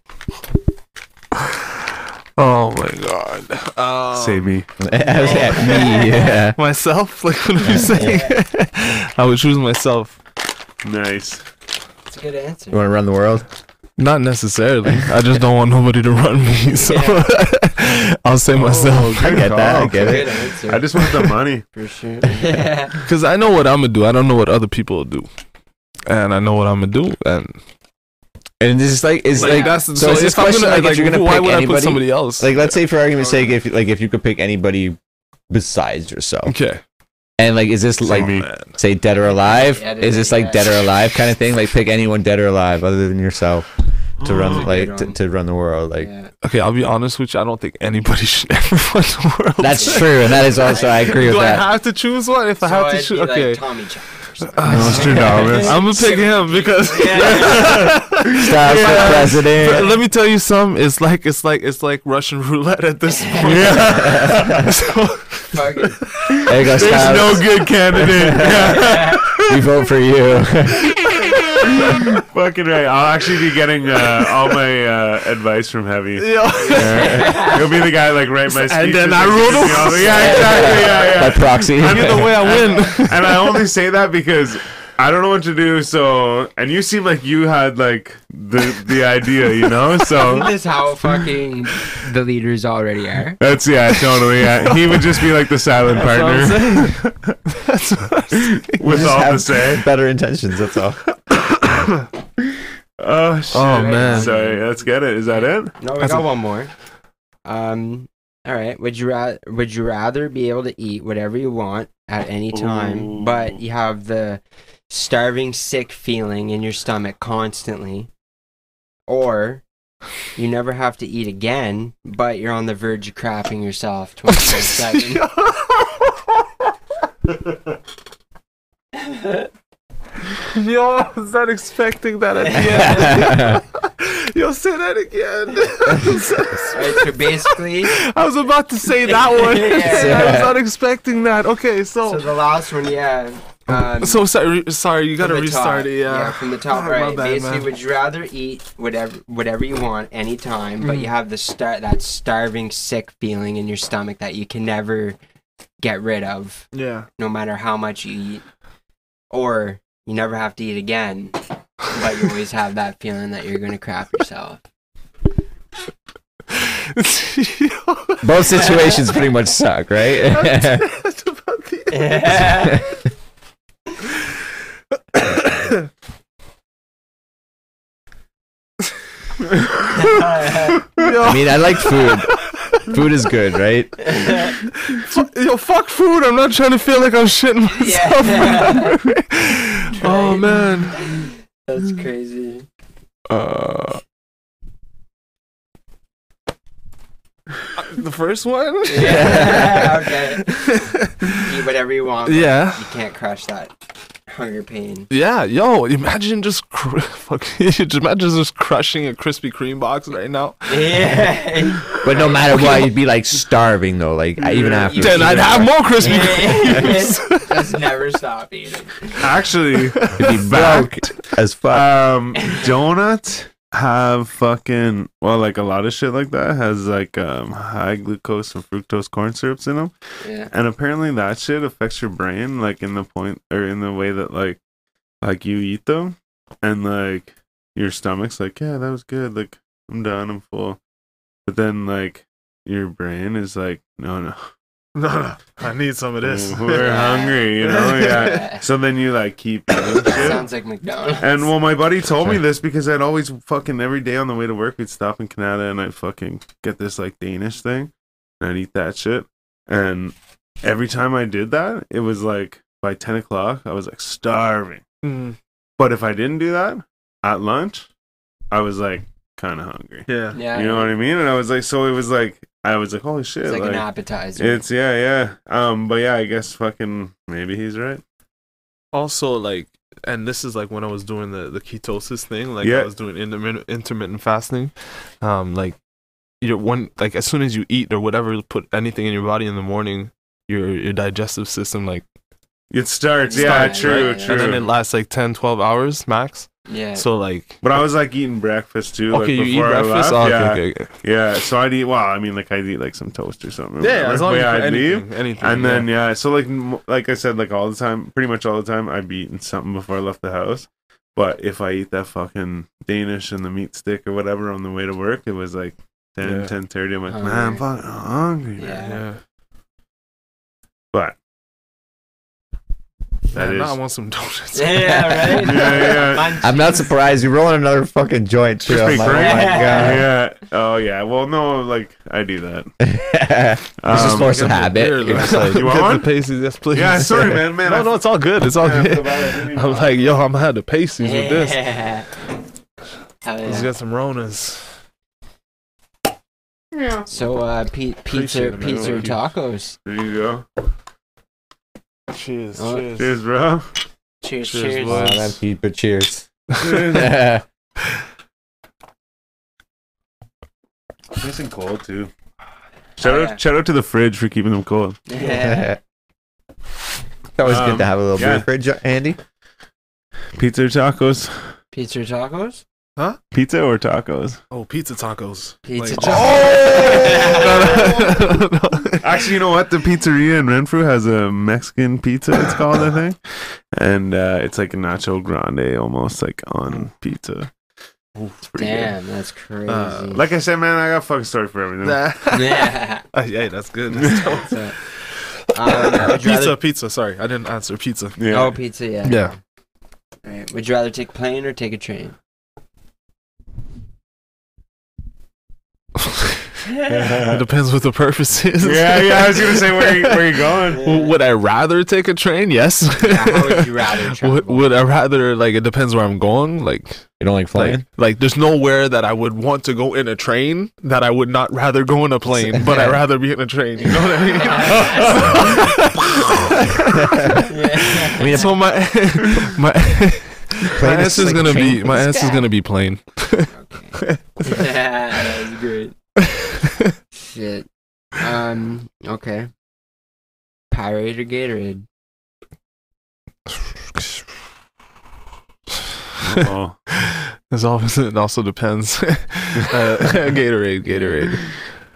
Oh my god. Um, Say me. I was at me. Yeah. Myself? Like what are you saying? I would choose myself. Nice. That's a good answer. You want to run the world? Not necessarily. I just don't want nobody to run me. So I'll say oh, myself. I get that. I get it. I just want the money. for sure. Yeah. Because I know what I'm gonna do. I don't know what other people will do. And I know what I'm gonna do. And And it's just like it's like, like, that's so so, is this if I'm question gonna like, like, if you're gonna why pick would I anybody? put somebody else? like let's say for argument's sake, if like if you could pick anybody besides yourself, okay. And like is this like me. Man. say dead or alive? Yeah, Is this like yeah. dead or alive kind of thing? Like pick anyone dead or alive other than yourself to run oh, like to, to run the world. Like yeah. Okay, I'll be honest with you. I don't think anybody should ever run the world. that's true, and that is also I agree with that. Do I have to choose one? If I have to it'd choose, okay. Like Tommy John or something. Nostradamus. I'm gonna pick him because Styles for But let me tell you something. It's like it's like it's like Russian roulette at this point. So, Fucking- There you There's Styles. no good candidate. we vote for you. Fucking right. I'll actually be getting uh, all my uh, advice from Heavy. yeah. Yeah. He'll be the guy like write my speeches. And then I rule give me the- Yeah, exactly. Yeah, By I proxy. the way, I win. and I only say that because I don't know what to do. So, and you seem like you had like the the idea, you know. So this is how fucking the leaders already are? that's yeah, totally. Yeah. He would just be like the silent partner That's what I'm with all to have say. Better intentions, that's all. Oh shit. Oh, man. Sorry. Let's get it. Is that it? No, we That's got a- one more. Um, all right. Would you rather Would you rather be able to eat whatever you want at any time, but you have the starving, sick feeling in your stomach constantly, or you never have to eat again, but you're on the verge of crapping yourself twenty four seven? Yo, I was not expecting that at the end. Yo, say that again. Right, so basically, I was about to say that one. Yeah. I was not expecting that. Okay, so so the last one, yeah. Um, so sorry. Sorry, you gotta restart top. it. Yeah. from the top Oh, my right. bad, Basically, man. would you rather eat whatever whatever you want anytime, but Mhm. you have the star that starving, sick feeling in your stomach that you can never get rid of, Yeah. no matter how much you eat, or you never have to eat again, but you always have that feeling that you're gonna crap yourself. Both situations pretty much suck, right? That's about the I mean, I like food. Food is good, right? Fu- Yo, fuck food. I'm not trying to feel like I'm shitting myself. Yeah. oh man. That's crazy. Uh. The first one? Yeah, okay. Eat whatever you want. but Yeah. You can't crush that hunger pain. Yeah, yo, imagine just cr- fuck, just imagine just crushing a Krispy Kreme box right now. Yeah. But no matter what, you'd be like starving though. Like even after. Then I'd have more Krispy Kremes. Just never stop eating. Actually, You'd be broke fact, as fuck. um, donuts have fucking well, like a lot of shit like that has like um high glucose and fructose corn syrups in them, Yeah. and apparently that shit affects your brain like in the point or in the way that like like you eat them, and like your stomach's like yeah that was good. Like I'm done. I'm full, but then like your brain is like no no No, no, I need some of this. We're hungry, you know. Yeah. So then you like keep shit. Sounds like McDonald's. And well, my buddy told me this because I'd always fucking every day on the way to work, we'd stop in Canada and I'd fucking get this like Danish thing and I'd eat that shit. And every time I did that, it was like by 10 o'clock, I was like starving. Mm, But if I didn't do that at lunch, I was like kind of hungry. yeah. yeah, You know what I mean? And I was like, so it was like, I was like, holy shit. it's like, like, an appetizer. it's, yeah, yeah. Um, but yeah, I guess fucking maybe he's right. Also, like, and this is like when I was doing the the ketosis thing. Like, Yeah. I was doing intermittent intermittent fasting. Um, like, you're one like as soon as you eat or whatever, put anything in your body in the morning, your your digestive system like It starts, It yeah, starts, true, right? true. and then it lasts like 10 12 hours max yeah. so like but I was like eating breakfast too. like, okay you eat breakfast oh, yeah. okay, okay, okay. Yeah, so I'd eat. Well, I mean, like I'd eat like some toast or something. or yeah whatever. as long But as yeah, I'd leave, anything, anything and yeah. then yeah. So like, like I said, like all the time, pretty much all the time, I'd be eating something before I left the house. But if I eat that fucking Danish and the meat stick or whatever on the way to work, it was like 10, Yeah. 10 30. I'm like, Hungry. man, I'm fucking hungry. man." Yeah. yeah But that Man, is. I want some donuts yeah, right. Yeah, yeah. I'm not surprised. You're rolling another fucking joint too. Crispy I'm like, oh my god. Yeah. Oh yeah. Well, no, like I do that. it's just Um, force of Get habit. beer, You're like- like, You want Get one? the pasties yes please Yeah. Sorry, man. Man. no I- no it's all good it's all good. I didn't I'm like yo I'm gonna have the pasties with this Yeah. Hell let's get some Ronas So, uh, pi- pizza, Appreciate it, man. pizza or Thank you. tacos? There you go. Cheers Oh. cheers Cheers, bro. Cheers, Cheers, cheers. wow, boys. man, Pete, but cheers. Cheers. Nice and cold too. Shout Oh, out, yeah. shout out to the fridge for keeping them cold. Yeah. it's always Um, good to have a little yeah. beer fridge, Andy. Pizza tacos? Pizza or tacos? Pizza or tacos? oh pizza tacos Pizza Like- tacos. Actually, you know what? The pizzeria in Renfrew has a Mexican pizza. It's called, I think, and uh, it's like a nacho grande, almost like on pizza. It's pretty good. Damn, that's crazy. Uh, Like I said, man, I got a fucking story for everything. yeah. Uh, yeah, that's good. That's. So, um, pizza, rather- pizza. Sorry, I didn't answer pizza. Yeah. Oh, pizza, yeah. Yeah. Alright. Would you rather take a plane or take a train? It depends what the purpose is. yeah, yeah. I was gonna say where you, where you going? W- Would I rather take a train? Yes. Yeah, how would you rather travel? would, would I rather like it depends where I'm going? Like You don't like flying? like like there's nowhere that I would want to go in a train that I would not rather go in a plane, but I'd rather be in a train. You know what I mean? I mean, so my my my Plane is like gonna be my the is gonna be plain. yeah, that was great. Shit. Um, okay. Powerade or Gatorade? Oh, It's always it also depends. uh, Gatorade, Gatorade.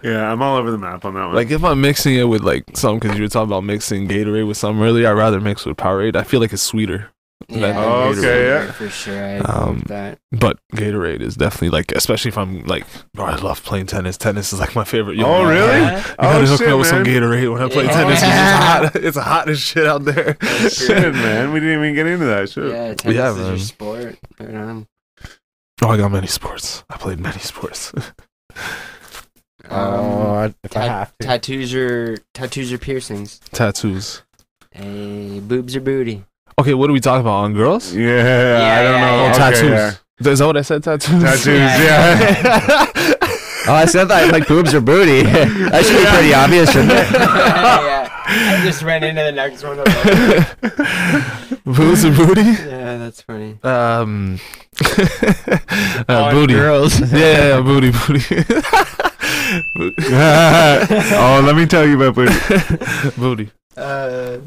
yeah. I'm all over the map on that one. Like if I'm mixing it with like some, because you were talking about mixing Gatorade with some earlier, I'd rather mix with Powerade. I feel like it's sweeter. Yeah, Oh, okay, yeah. For sure, I Um, that. But Gatorade is definitely like, especially if I'm like, oh, I love playing tennis. Tennis is like my favorite. yo, Oh, man. really? Yeah. You gotta oh hook me shit, up with some. Gatorade when I play Yeah. tennis. 'cause It's hot. It's hot as shit out there. Shit, man. We didn't even get into that. Shit. Yeah, tennis Yeah, is your sport. Right on. Oh, I got many sports. I played many sports. oh, Um, I- if I tat- have to. tattoos or tattoos or piercings? Tattoos. Hey, boobs or booty? Okay, what are we talking about on girls? Yeah, I don't yeah, know. yeah. Oh, Okay, tattoos. yeah. Is that what I said? Tattoos. Tattoos, Yeah. yeah. Oh, I said that like boobs or booty. that should be pretty obvious, shouldn't it? yeah, I just ran into the next one. Boobs and booty. yeah, that's funny. Um, uh, booty. girls. Yeah, yeah, yeah, booty, booty. oh, let me tell you about booty. booty. Uh,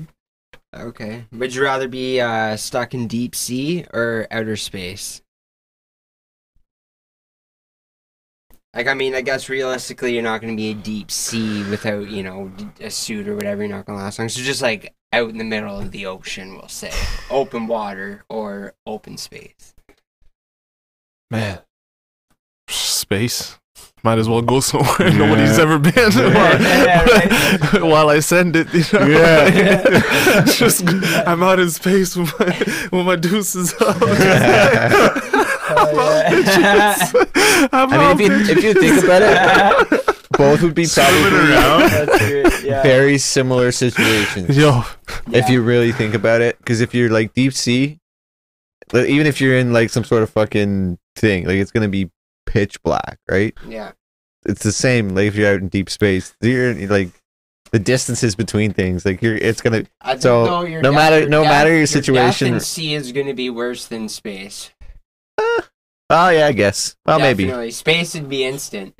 okay. Would you rather be uh, stuck in deep sea or outer space? Like, I mean, I guess realistically, you're not going to be a deep sea without, you know, a suit or whatever. You're not going to last long. So just like out in the middle of the ocean, we'll say, open water or open space. Man, space. Might as well go somewhere Yeah. nobody's ever been Yeah, while, while I send it. You know? Yeah. just I'm out in space with my with my deuces up. Oh, I'm I out mean, if you, bitches. if you think about it, both would be probably around. Yeah. very similar situations. Yo, if you really think about it because if you're like deep sea like, even if you're in like some sort of fucking thing like it's gonna be pitch black right yeah. it's the same like if you're out in deep space you're like the distances between things like you're it's gonna I So, your no death- matter- your no death- matter your death situation- in sea is going to be worse than space. oh yeah i guess well maybe Space would be instant.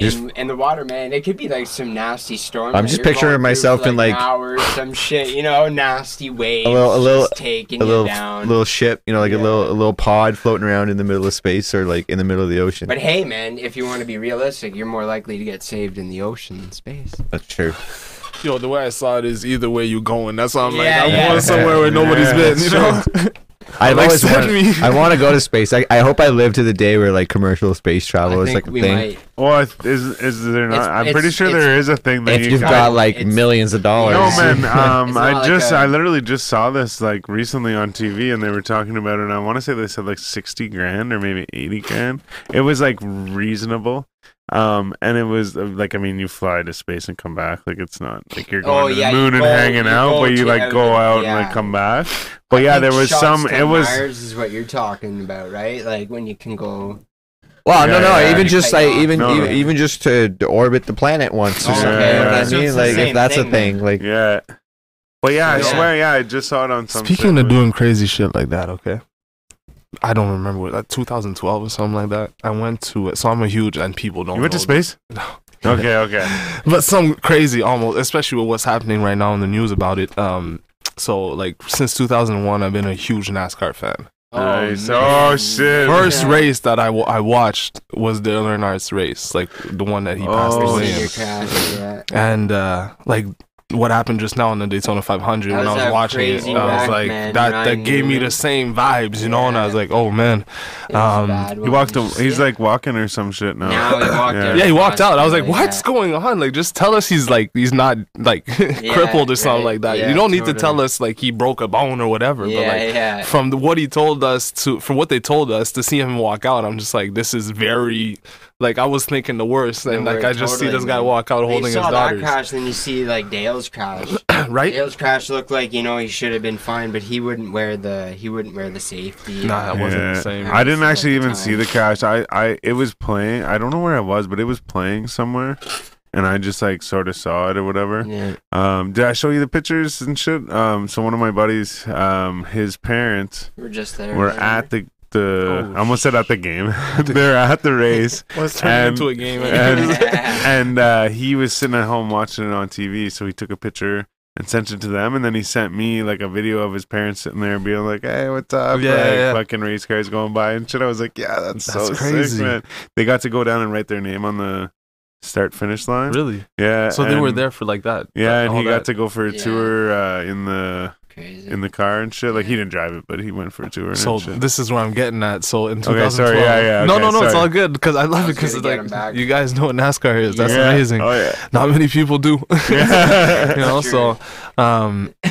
Just- In, in the water, man, it could be like some nasty storm. I'm just picturing myself for, in, like, hours, some shit, you know, nasty waves, little- a little- just taking a little you down. little ship you know like a little a little pod floating around in the middle of space or like in the middle of the ocean But hey, man, if you want to be realistic, you're more likely to get saved in the ocean than space. that's true yo, the way I saw it is either way you're going. That's why I'm like, Yeah, I'm yeah. going somewhere where nobody's Yeah, been. You know. i've Like, always send wanted, me. i want to go to space I, I hope i live to the day where like commercial space travel I is like a thing might. Well, is is there not? It's- I'm it's- pretty sure there is a thing that if you you've can- got like millions of dollars No man, um, I not like just a- I literally just saw this like recently on TV and they were talking about it and I want to say they said like 60 grand or maybe 80 grand. It was like reasonable. Um and it was uh, like I mean you fly to space and come back like it's not like you're going Oh, to the yeah, moon and go- hanging out but you like go the- out and like come back. But I yeah, there was some it was Mars is what you're talking about, right? Like when you can go. Well, no, Yeah, no. yeah, even just like off. even No, even, no. even just to, to orbit the planet once or Oh, something. okay, You know what. I mean, it's like if same that's a thing thing, then. like yeah. But yeah, I Yeah. swear, yeah, I just saw it on some Speaking of doing crazy shit like that, okay. I don't remember what, like 2012 or something like that. I went to it, so I'm a huge and people don't. You went to space? No. Okay, okay. but some crazy almost especially with what's happening right now in the news about it um so like since 2001 i've been a huge nascar fan Nice. man. Oh, shit. first Yeah. race that I I watched was Dale Earnhardt's race like the one that he passed Oh, away in yeah. and uh like what happened just now in the Daytona 500 That when I was was watching it crazy I was like man, that when that I gave me the same vibes you know and I was like oh man Um, He walked. you A, he's it. like walking or some shit now. Now he walked Yeah. yeah, he walked out. I was like, Yeah. "What's going on? Like, just tell us he's like he's not like crippled or something right. like that. Yeah, you don't need to tell us like he broke a bone or whatever." Yeah, but like, yeah. from the, what he told us to from what they told us to see him walk out, I'm just like, this is very like I was thinking the worst, and The like worst, I just see this guy man. walk out holding his saw that daughters, crash, then you see like Dale's crash. right? Dale's crash looked like you know he should have been fine, but he wouldn't wear the he wouldn't wear the safety. Nah, that wasn't the same. I didn't actually even time. see the crash. I, I, it was playing. I don't know where it was, but it was playing somewhere, and I just like sort of saw it or whatever. Yeah. Um, did I show you the pictures and shit? Um, so one of my buddies, um, his parents We're just there. were man. at the the. Oh, I almost said at the game. They're at the race, Let's turn it And- into a game. and and uh, he was sitting at home watching it on TV. So he took a picture and sent it to them, and then he sent me like a video of his parents sitting there being like, "Hey, what's up?" Yeah, like, yeah, yeah. fucking race cars going by and shit. I was like, "Yeah, that's, That's so crazy. sick, man." They got to go down and write their name on the start finish line. really? Yeah, So they were there for like that. Yeah, and he that. got to go for a Yeah. tour uh, in the Crazy. in the car and shit. Like he didn't drive it, but he went for a tour. And So shit. this is where I'm getting at. So in 2012, Okay, sorry, yeah, yeah, no, okay, no, no, it's all good because I love I it because it's get him back. like you guys know what NASCAR is. That's Yeah. amazing. Oh yeah. Not many people do. Yeah. you know, so um,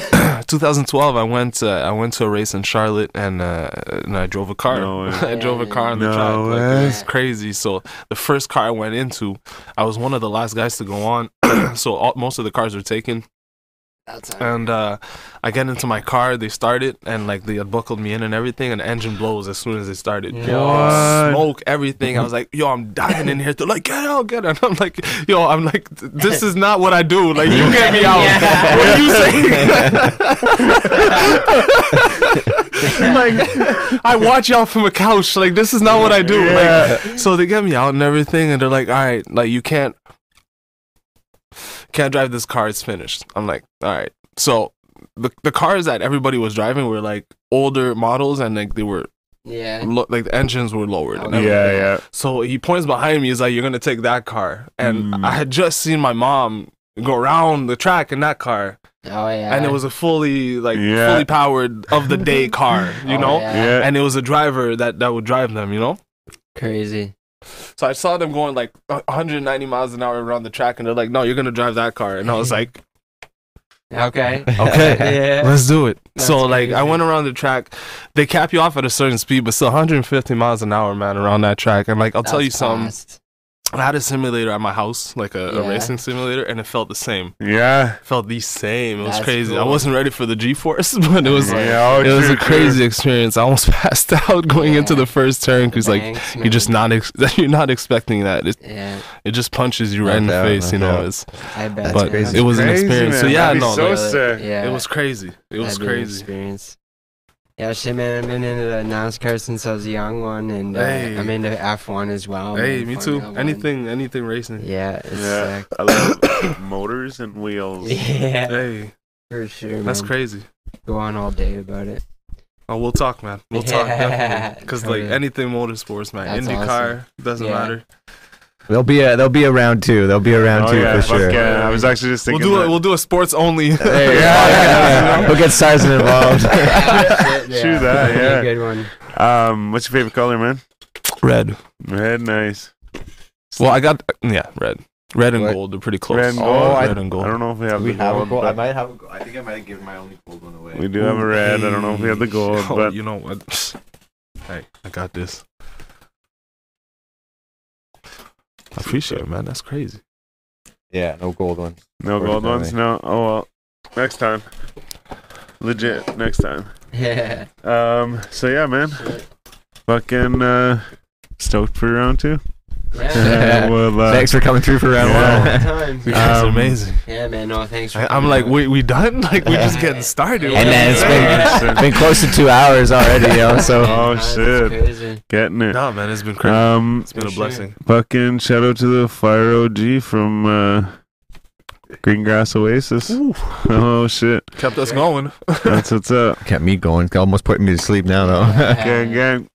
2012, I went. Uh, I went to a race in Charlotte, and uh, and I drove a car. No way. I drove a car on the No track. Like, way. it was crazy. So the first car I went into, I was one of the last guys to go on. so all, most of the cars were taken. That's And uh, I get into my car, they start it, and like they had buckled me in and everything, and the engine blows as soon as they started. What? Smoke, everything. I was like, yo, I'm dying in here. They're like, get out, get out. I'm like, yo, I'm like, this is not what I do. Like, you get me out. Yeah. What are you saying? like, I watch y'all from a couch. Like, this is not what I do. Like, so they get me out and everything, and they're like, all right, like, you can't can't drive this car. It's finished. I'm like, all right. So the the cars that everybody was driving were like older models, and like they were yeah. lo- like the engines were lowered. and Oh. Yeah, yeah. So he points behind me. He's like, "You're gonna take that car," and Mm. I had just seen my mom go around the track in that car, Oh yeah. and it was a fully like Yeah. fully powered of the day car, you Oh, know. yeah. Yeah. And it was a driver that that would drive them, you know. crazy. So I saw them going like 190 miles an hour around the track, and they're like, "No, you're gonna drive that car." And I was like, Okay. "Okay, yeah. let's do it." That's so like I went around the track. They cap you off at a certain speed, but still 150 miles an hour, man, around that track. And like I'll tell That's you something. Fast. I had a simulator at my house, like a, a racing simulator, and it felt the same. Yeah. It felt the same. It was That's crazy. I wasn't ready for the G-force, but it was. Yeah. Yeah, oh, It was a crazy experience. I almost passed out going into the first turn because like Banks, you're just not ex- you're not expecting that. It, Yeah, it just punches you right in No the face, no you know. doubt. It's, I bet. But man. crazy. it was an Crazy, experience. So yeah, That'd be no, so like, sick. Yeah, it was crazy. It was that'd be an crazy. Experience. Yeah, shit, man. I've been into the NASCAR since I was a young one, and uh, Hey. I'm into F1 as well. Hey, man, me too. Formula One. Anything, anything racing. Yeah, it's Yeah. sick. I love motors and wheels. Yeah, Hey, for sure. that's man. crazy. Go on all day about it. Oh, we'll talk, man. We'll talk Yeah, definitely. Because like anything motorsports, man. That's IndyCar doesn't Yeah. matter. There'll be a there'll be a round two. There'll be a round Oh two yeah, for sure. yeah. I was actually just We'll thinking. do that. it. We'll do a sports only. Hey, Yeah, yeah. We'll get Sarson involved. True that, yeah. Good one. Um, what's your favorite color, man? Red. Red, nice. Well, I got yeah, red. Red and What? gold. They're pretty close. Red and Oh, gold. I- and gold. I don't know if we have we the have a gold. gold. I might have. A, gold. I think I might have given my only gold one away. we do have a red. I don't know if we have the gold, Oh, but you know what? Hey, I got this. I appreciate it, man. That's crazy. Yeah, no gold ones. no gold ones. No. Oh well. Next time. Legit. Next time. Yeah. Um. So yeah, man. Fucking uh, stoked for round two. Yeah. Well, uh, Thanks for coming through for round Yeah. one. Time. You Um, amazing. Yeah, man. No, thanks. For I, I'm like, on. wait, we done? Like, we just getting started. And man, it's been been close to two hours already, yo. So Oh, That's shit. getting it. Nah, man, it's been crazy. Um. it's been a for sure. blessing. Fucking shout out to the Fire OG from uh, Green Grass Oasis. Oh shit, Kept us going. that's what's up. kept me going. Almost putting me to sleep now though. Gang, gang.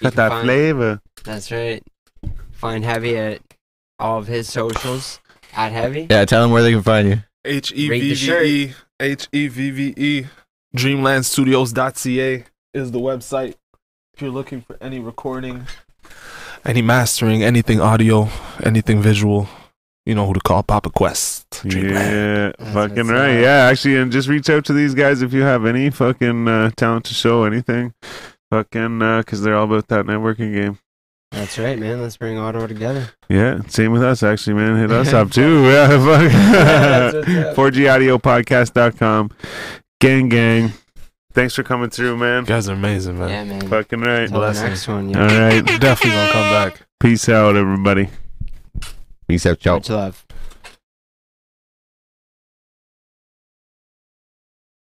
You Got that flavor. That's right. Find Heavy at all of his socials at Heavy. yeah, tell them where they can find you. H E Rate V the shirt. V E H E V V E Dreamlandstudios.ca is the website. If you're looking for any recording, any mastering, anything audio, anything visual, you know who to call. Papa Quest. Dreamland. Yeah, That's fucking right. up. Yeah, actually, and just reach out to these guys if you have any fucking uh, talent to show anything. Fucking, uh, cause they're all about that networking game. That's right, man. Let's bring Ottawa together. Yeah, same with us actually, man. Hit us up too. Yeah, That's fuck. what's up. 4gaudiopodcast.com. Gang, gang. Thanks for coming through, man. You guys are amazing, man. Yeah, man. Fucking right. Until the Blessing. next one. Yeah. right. Definitely gonna come back. Peace out, everybody. Peace out, ciao. Much love.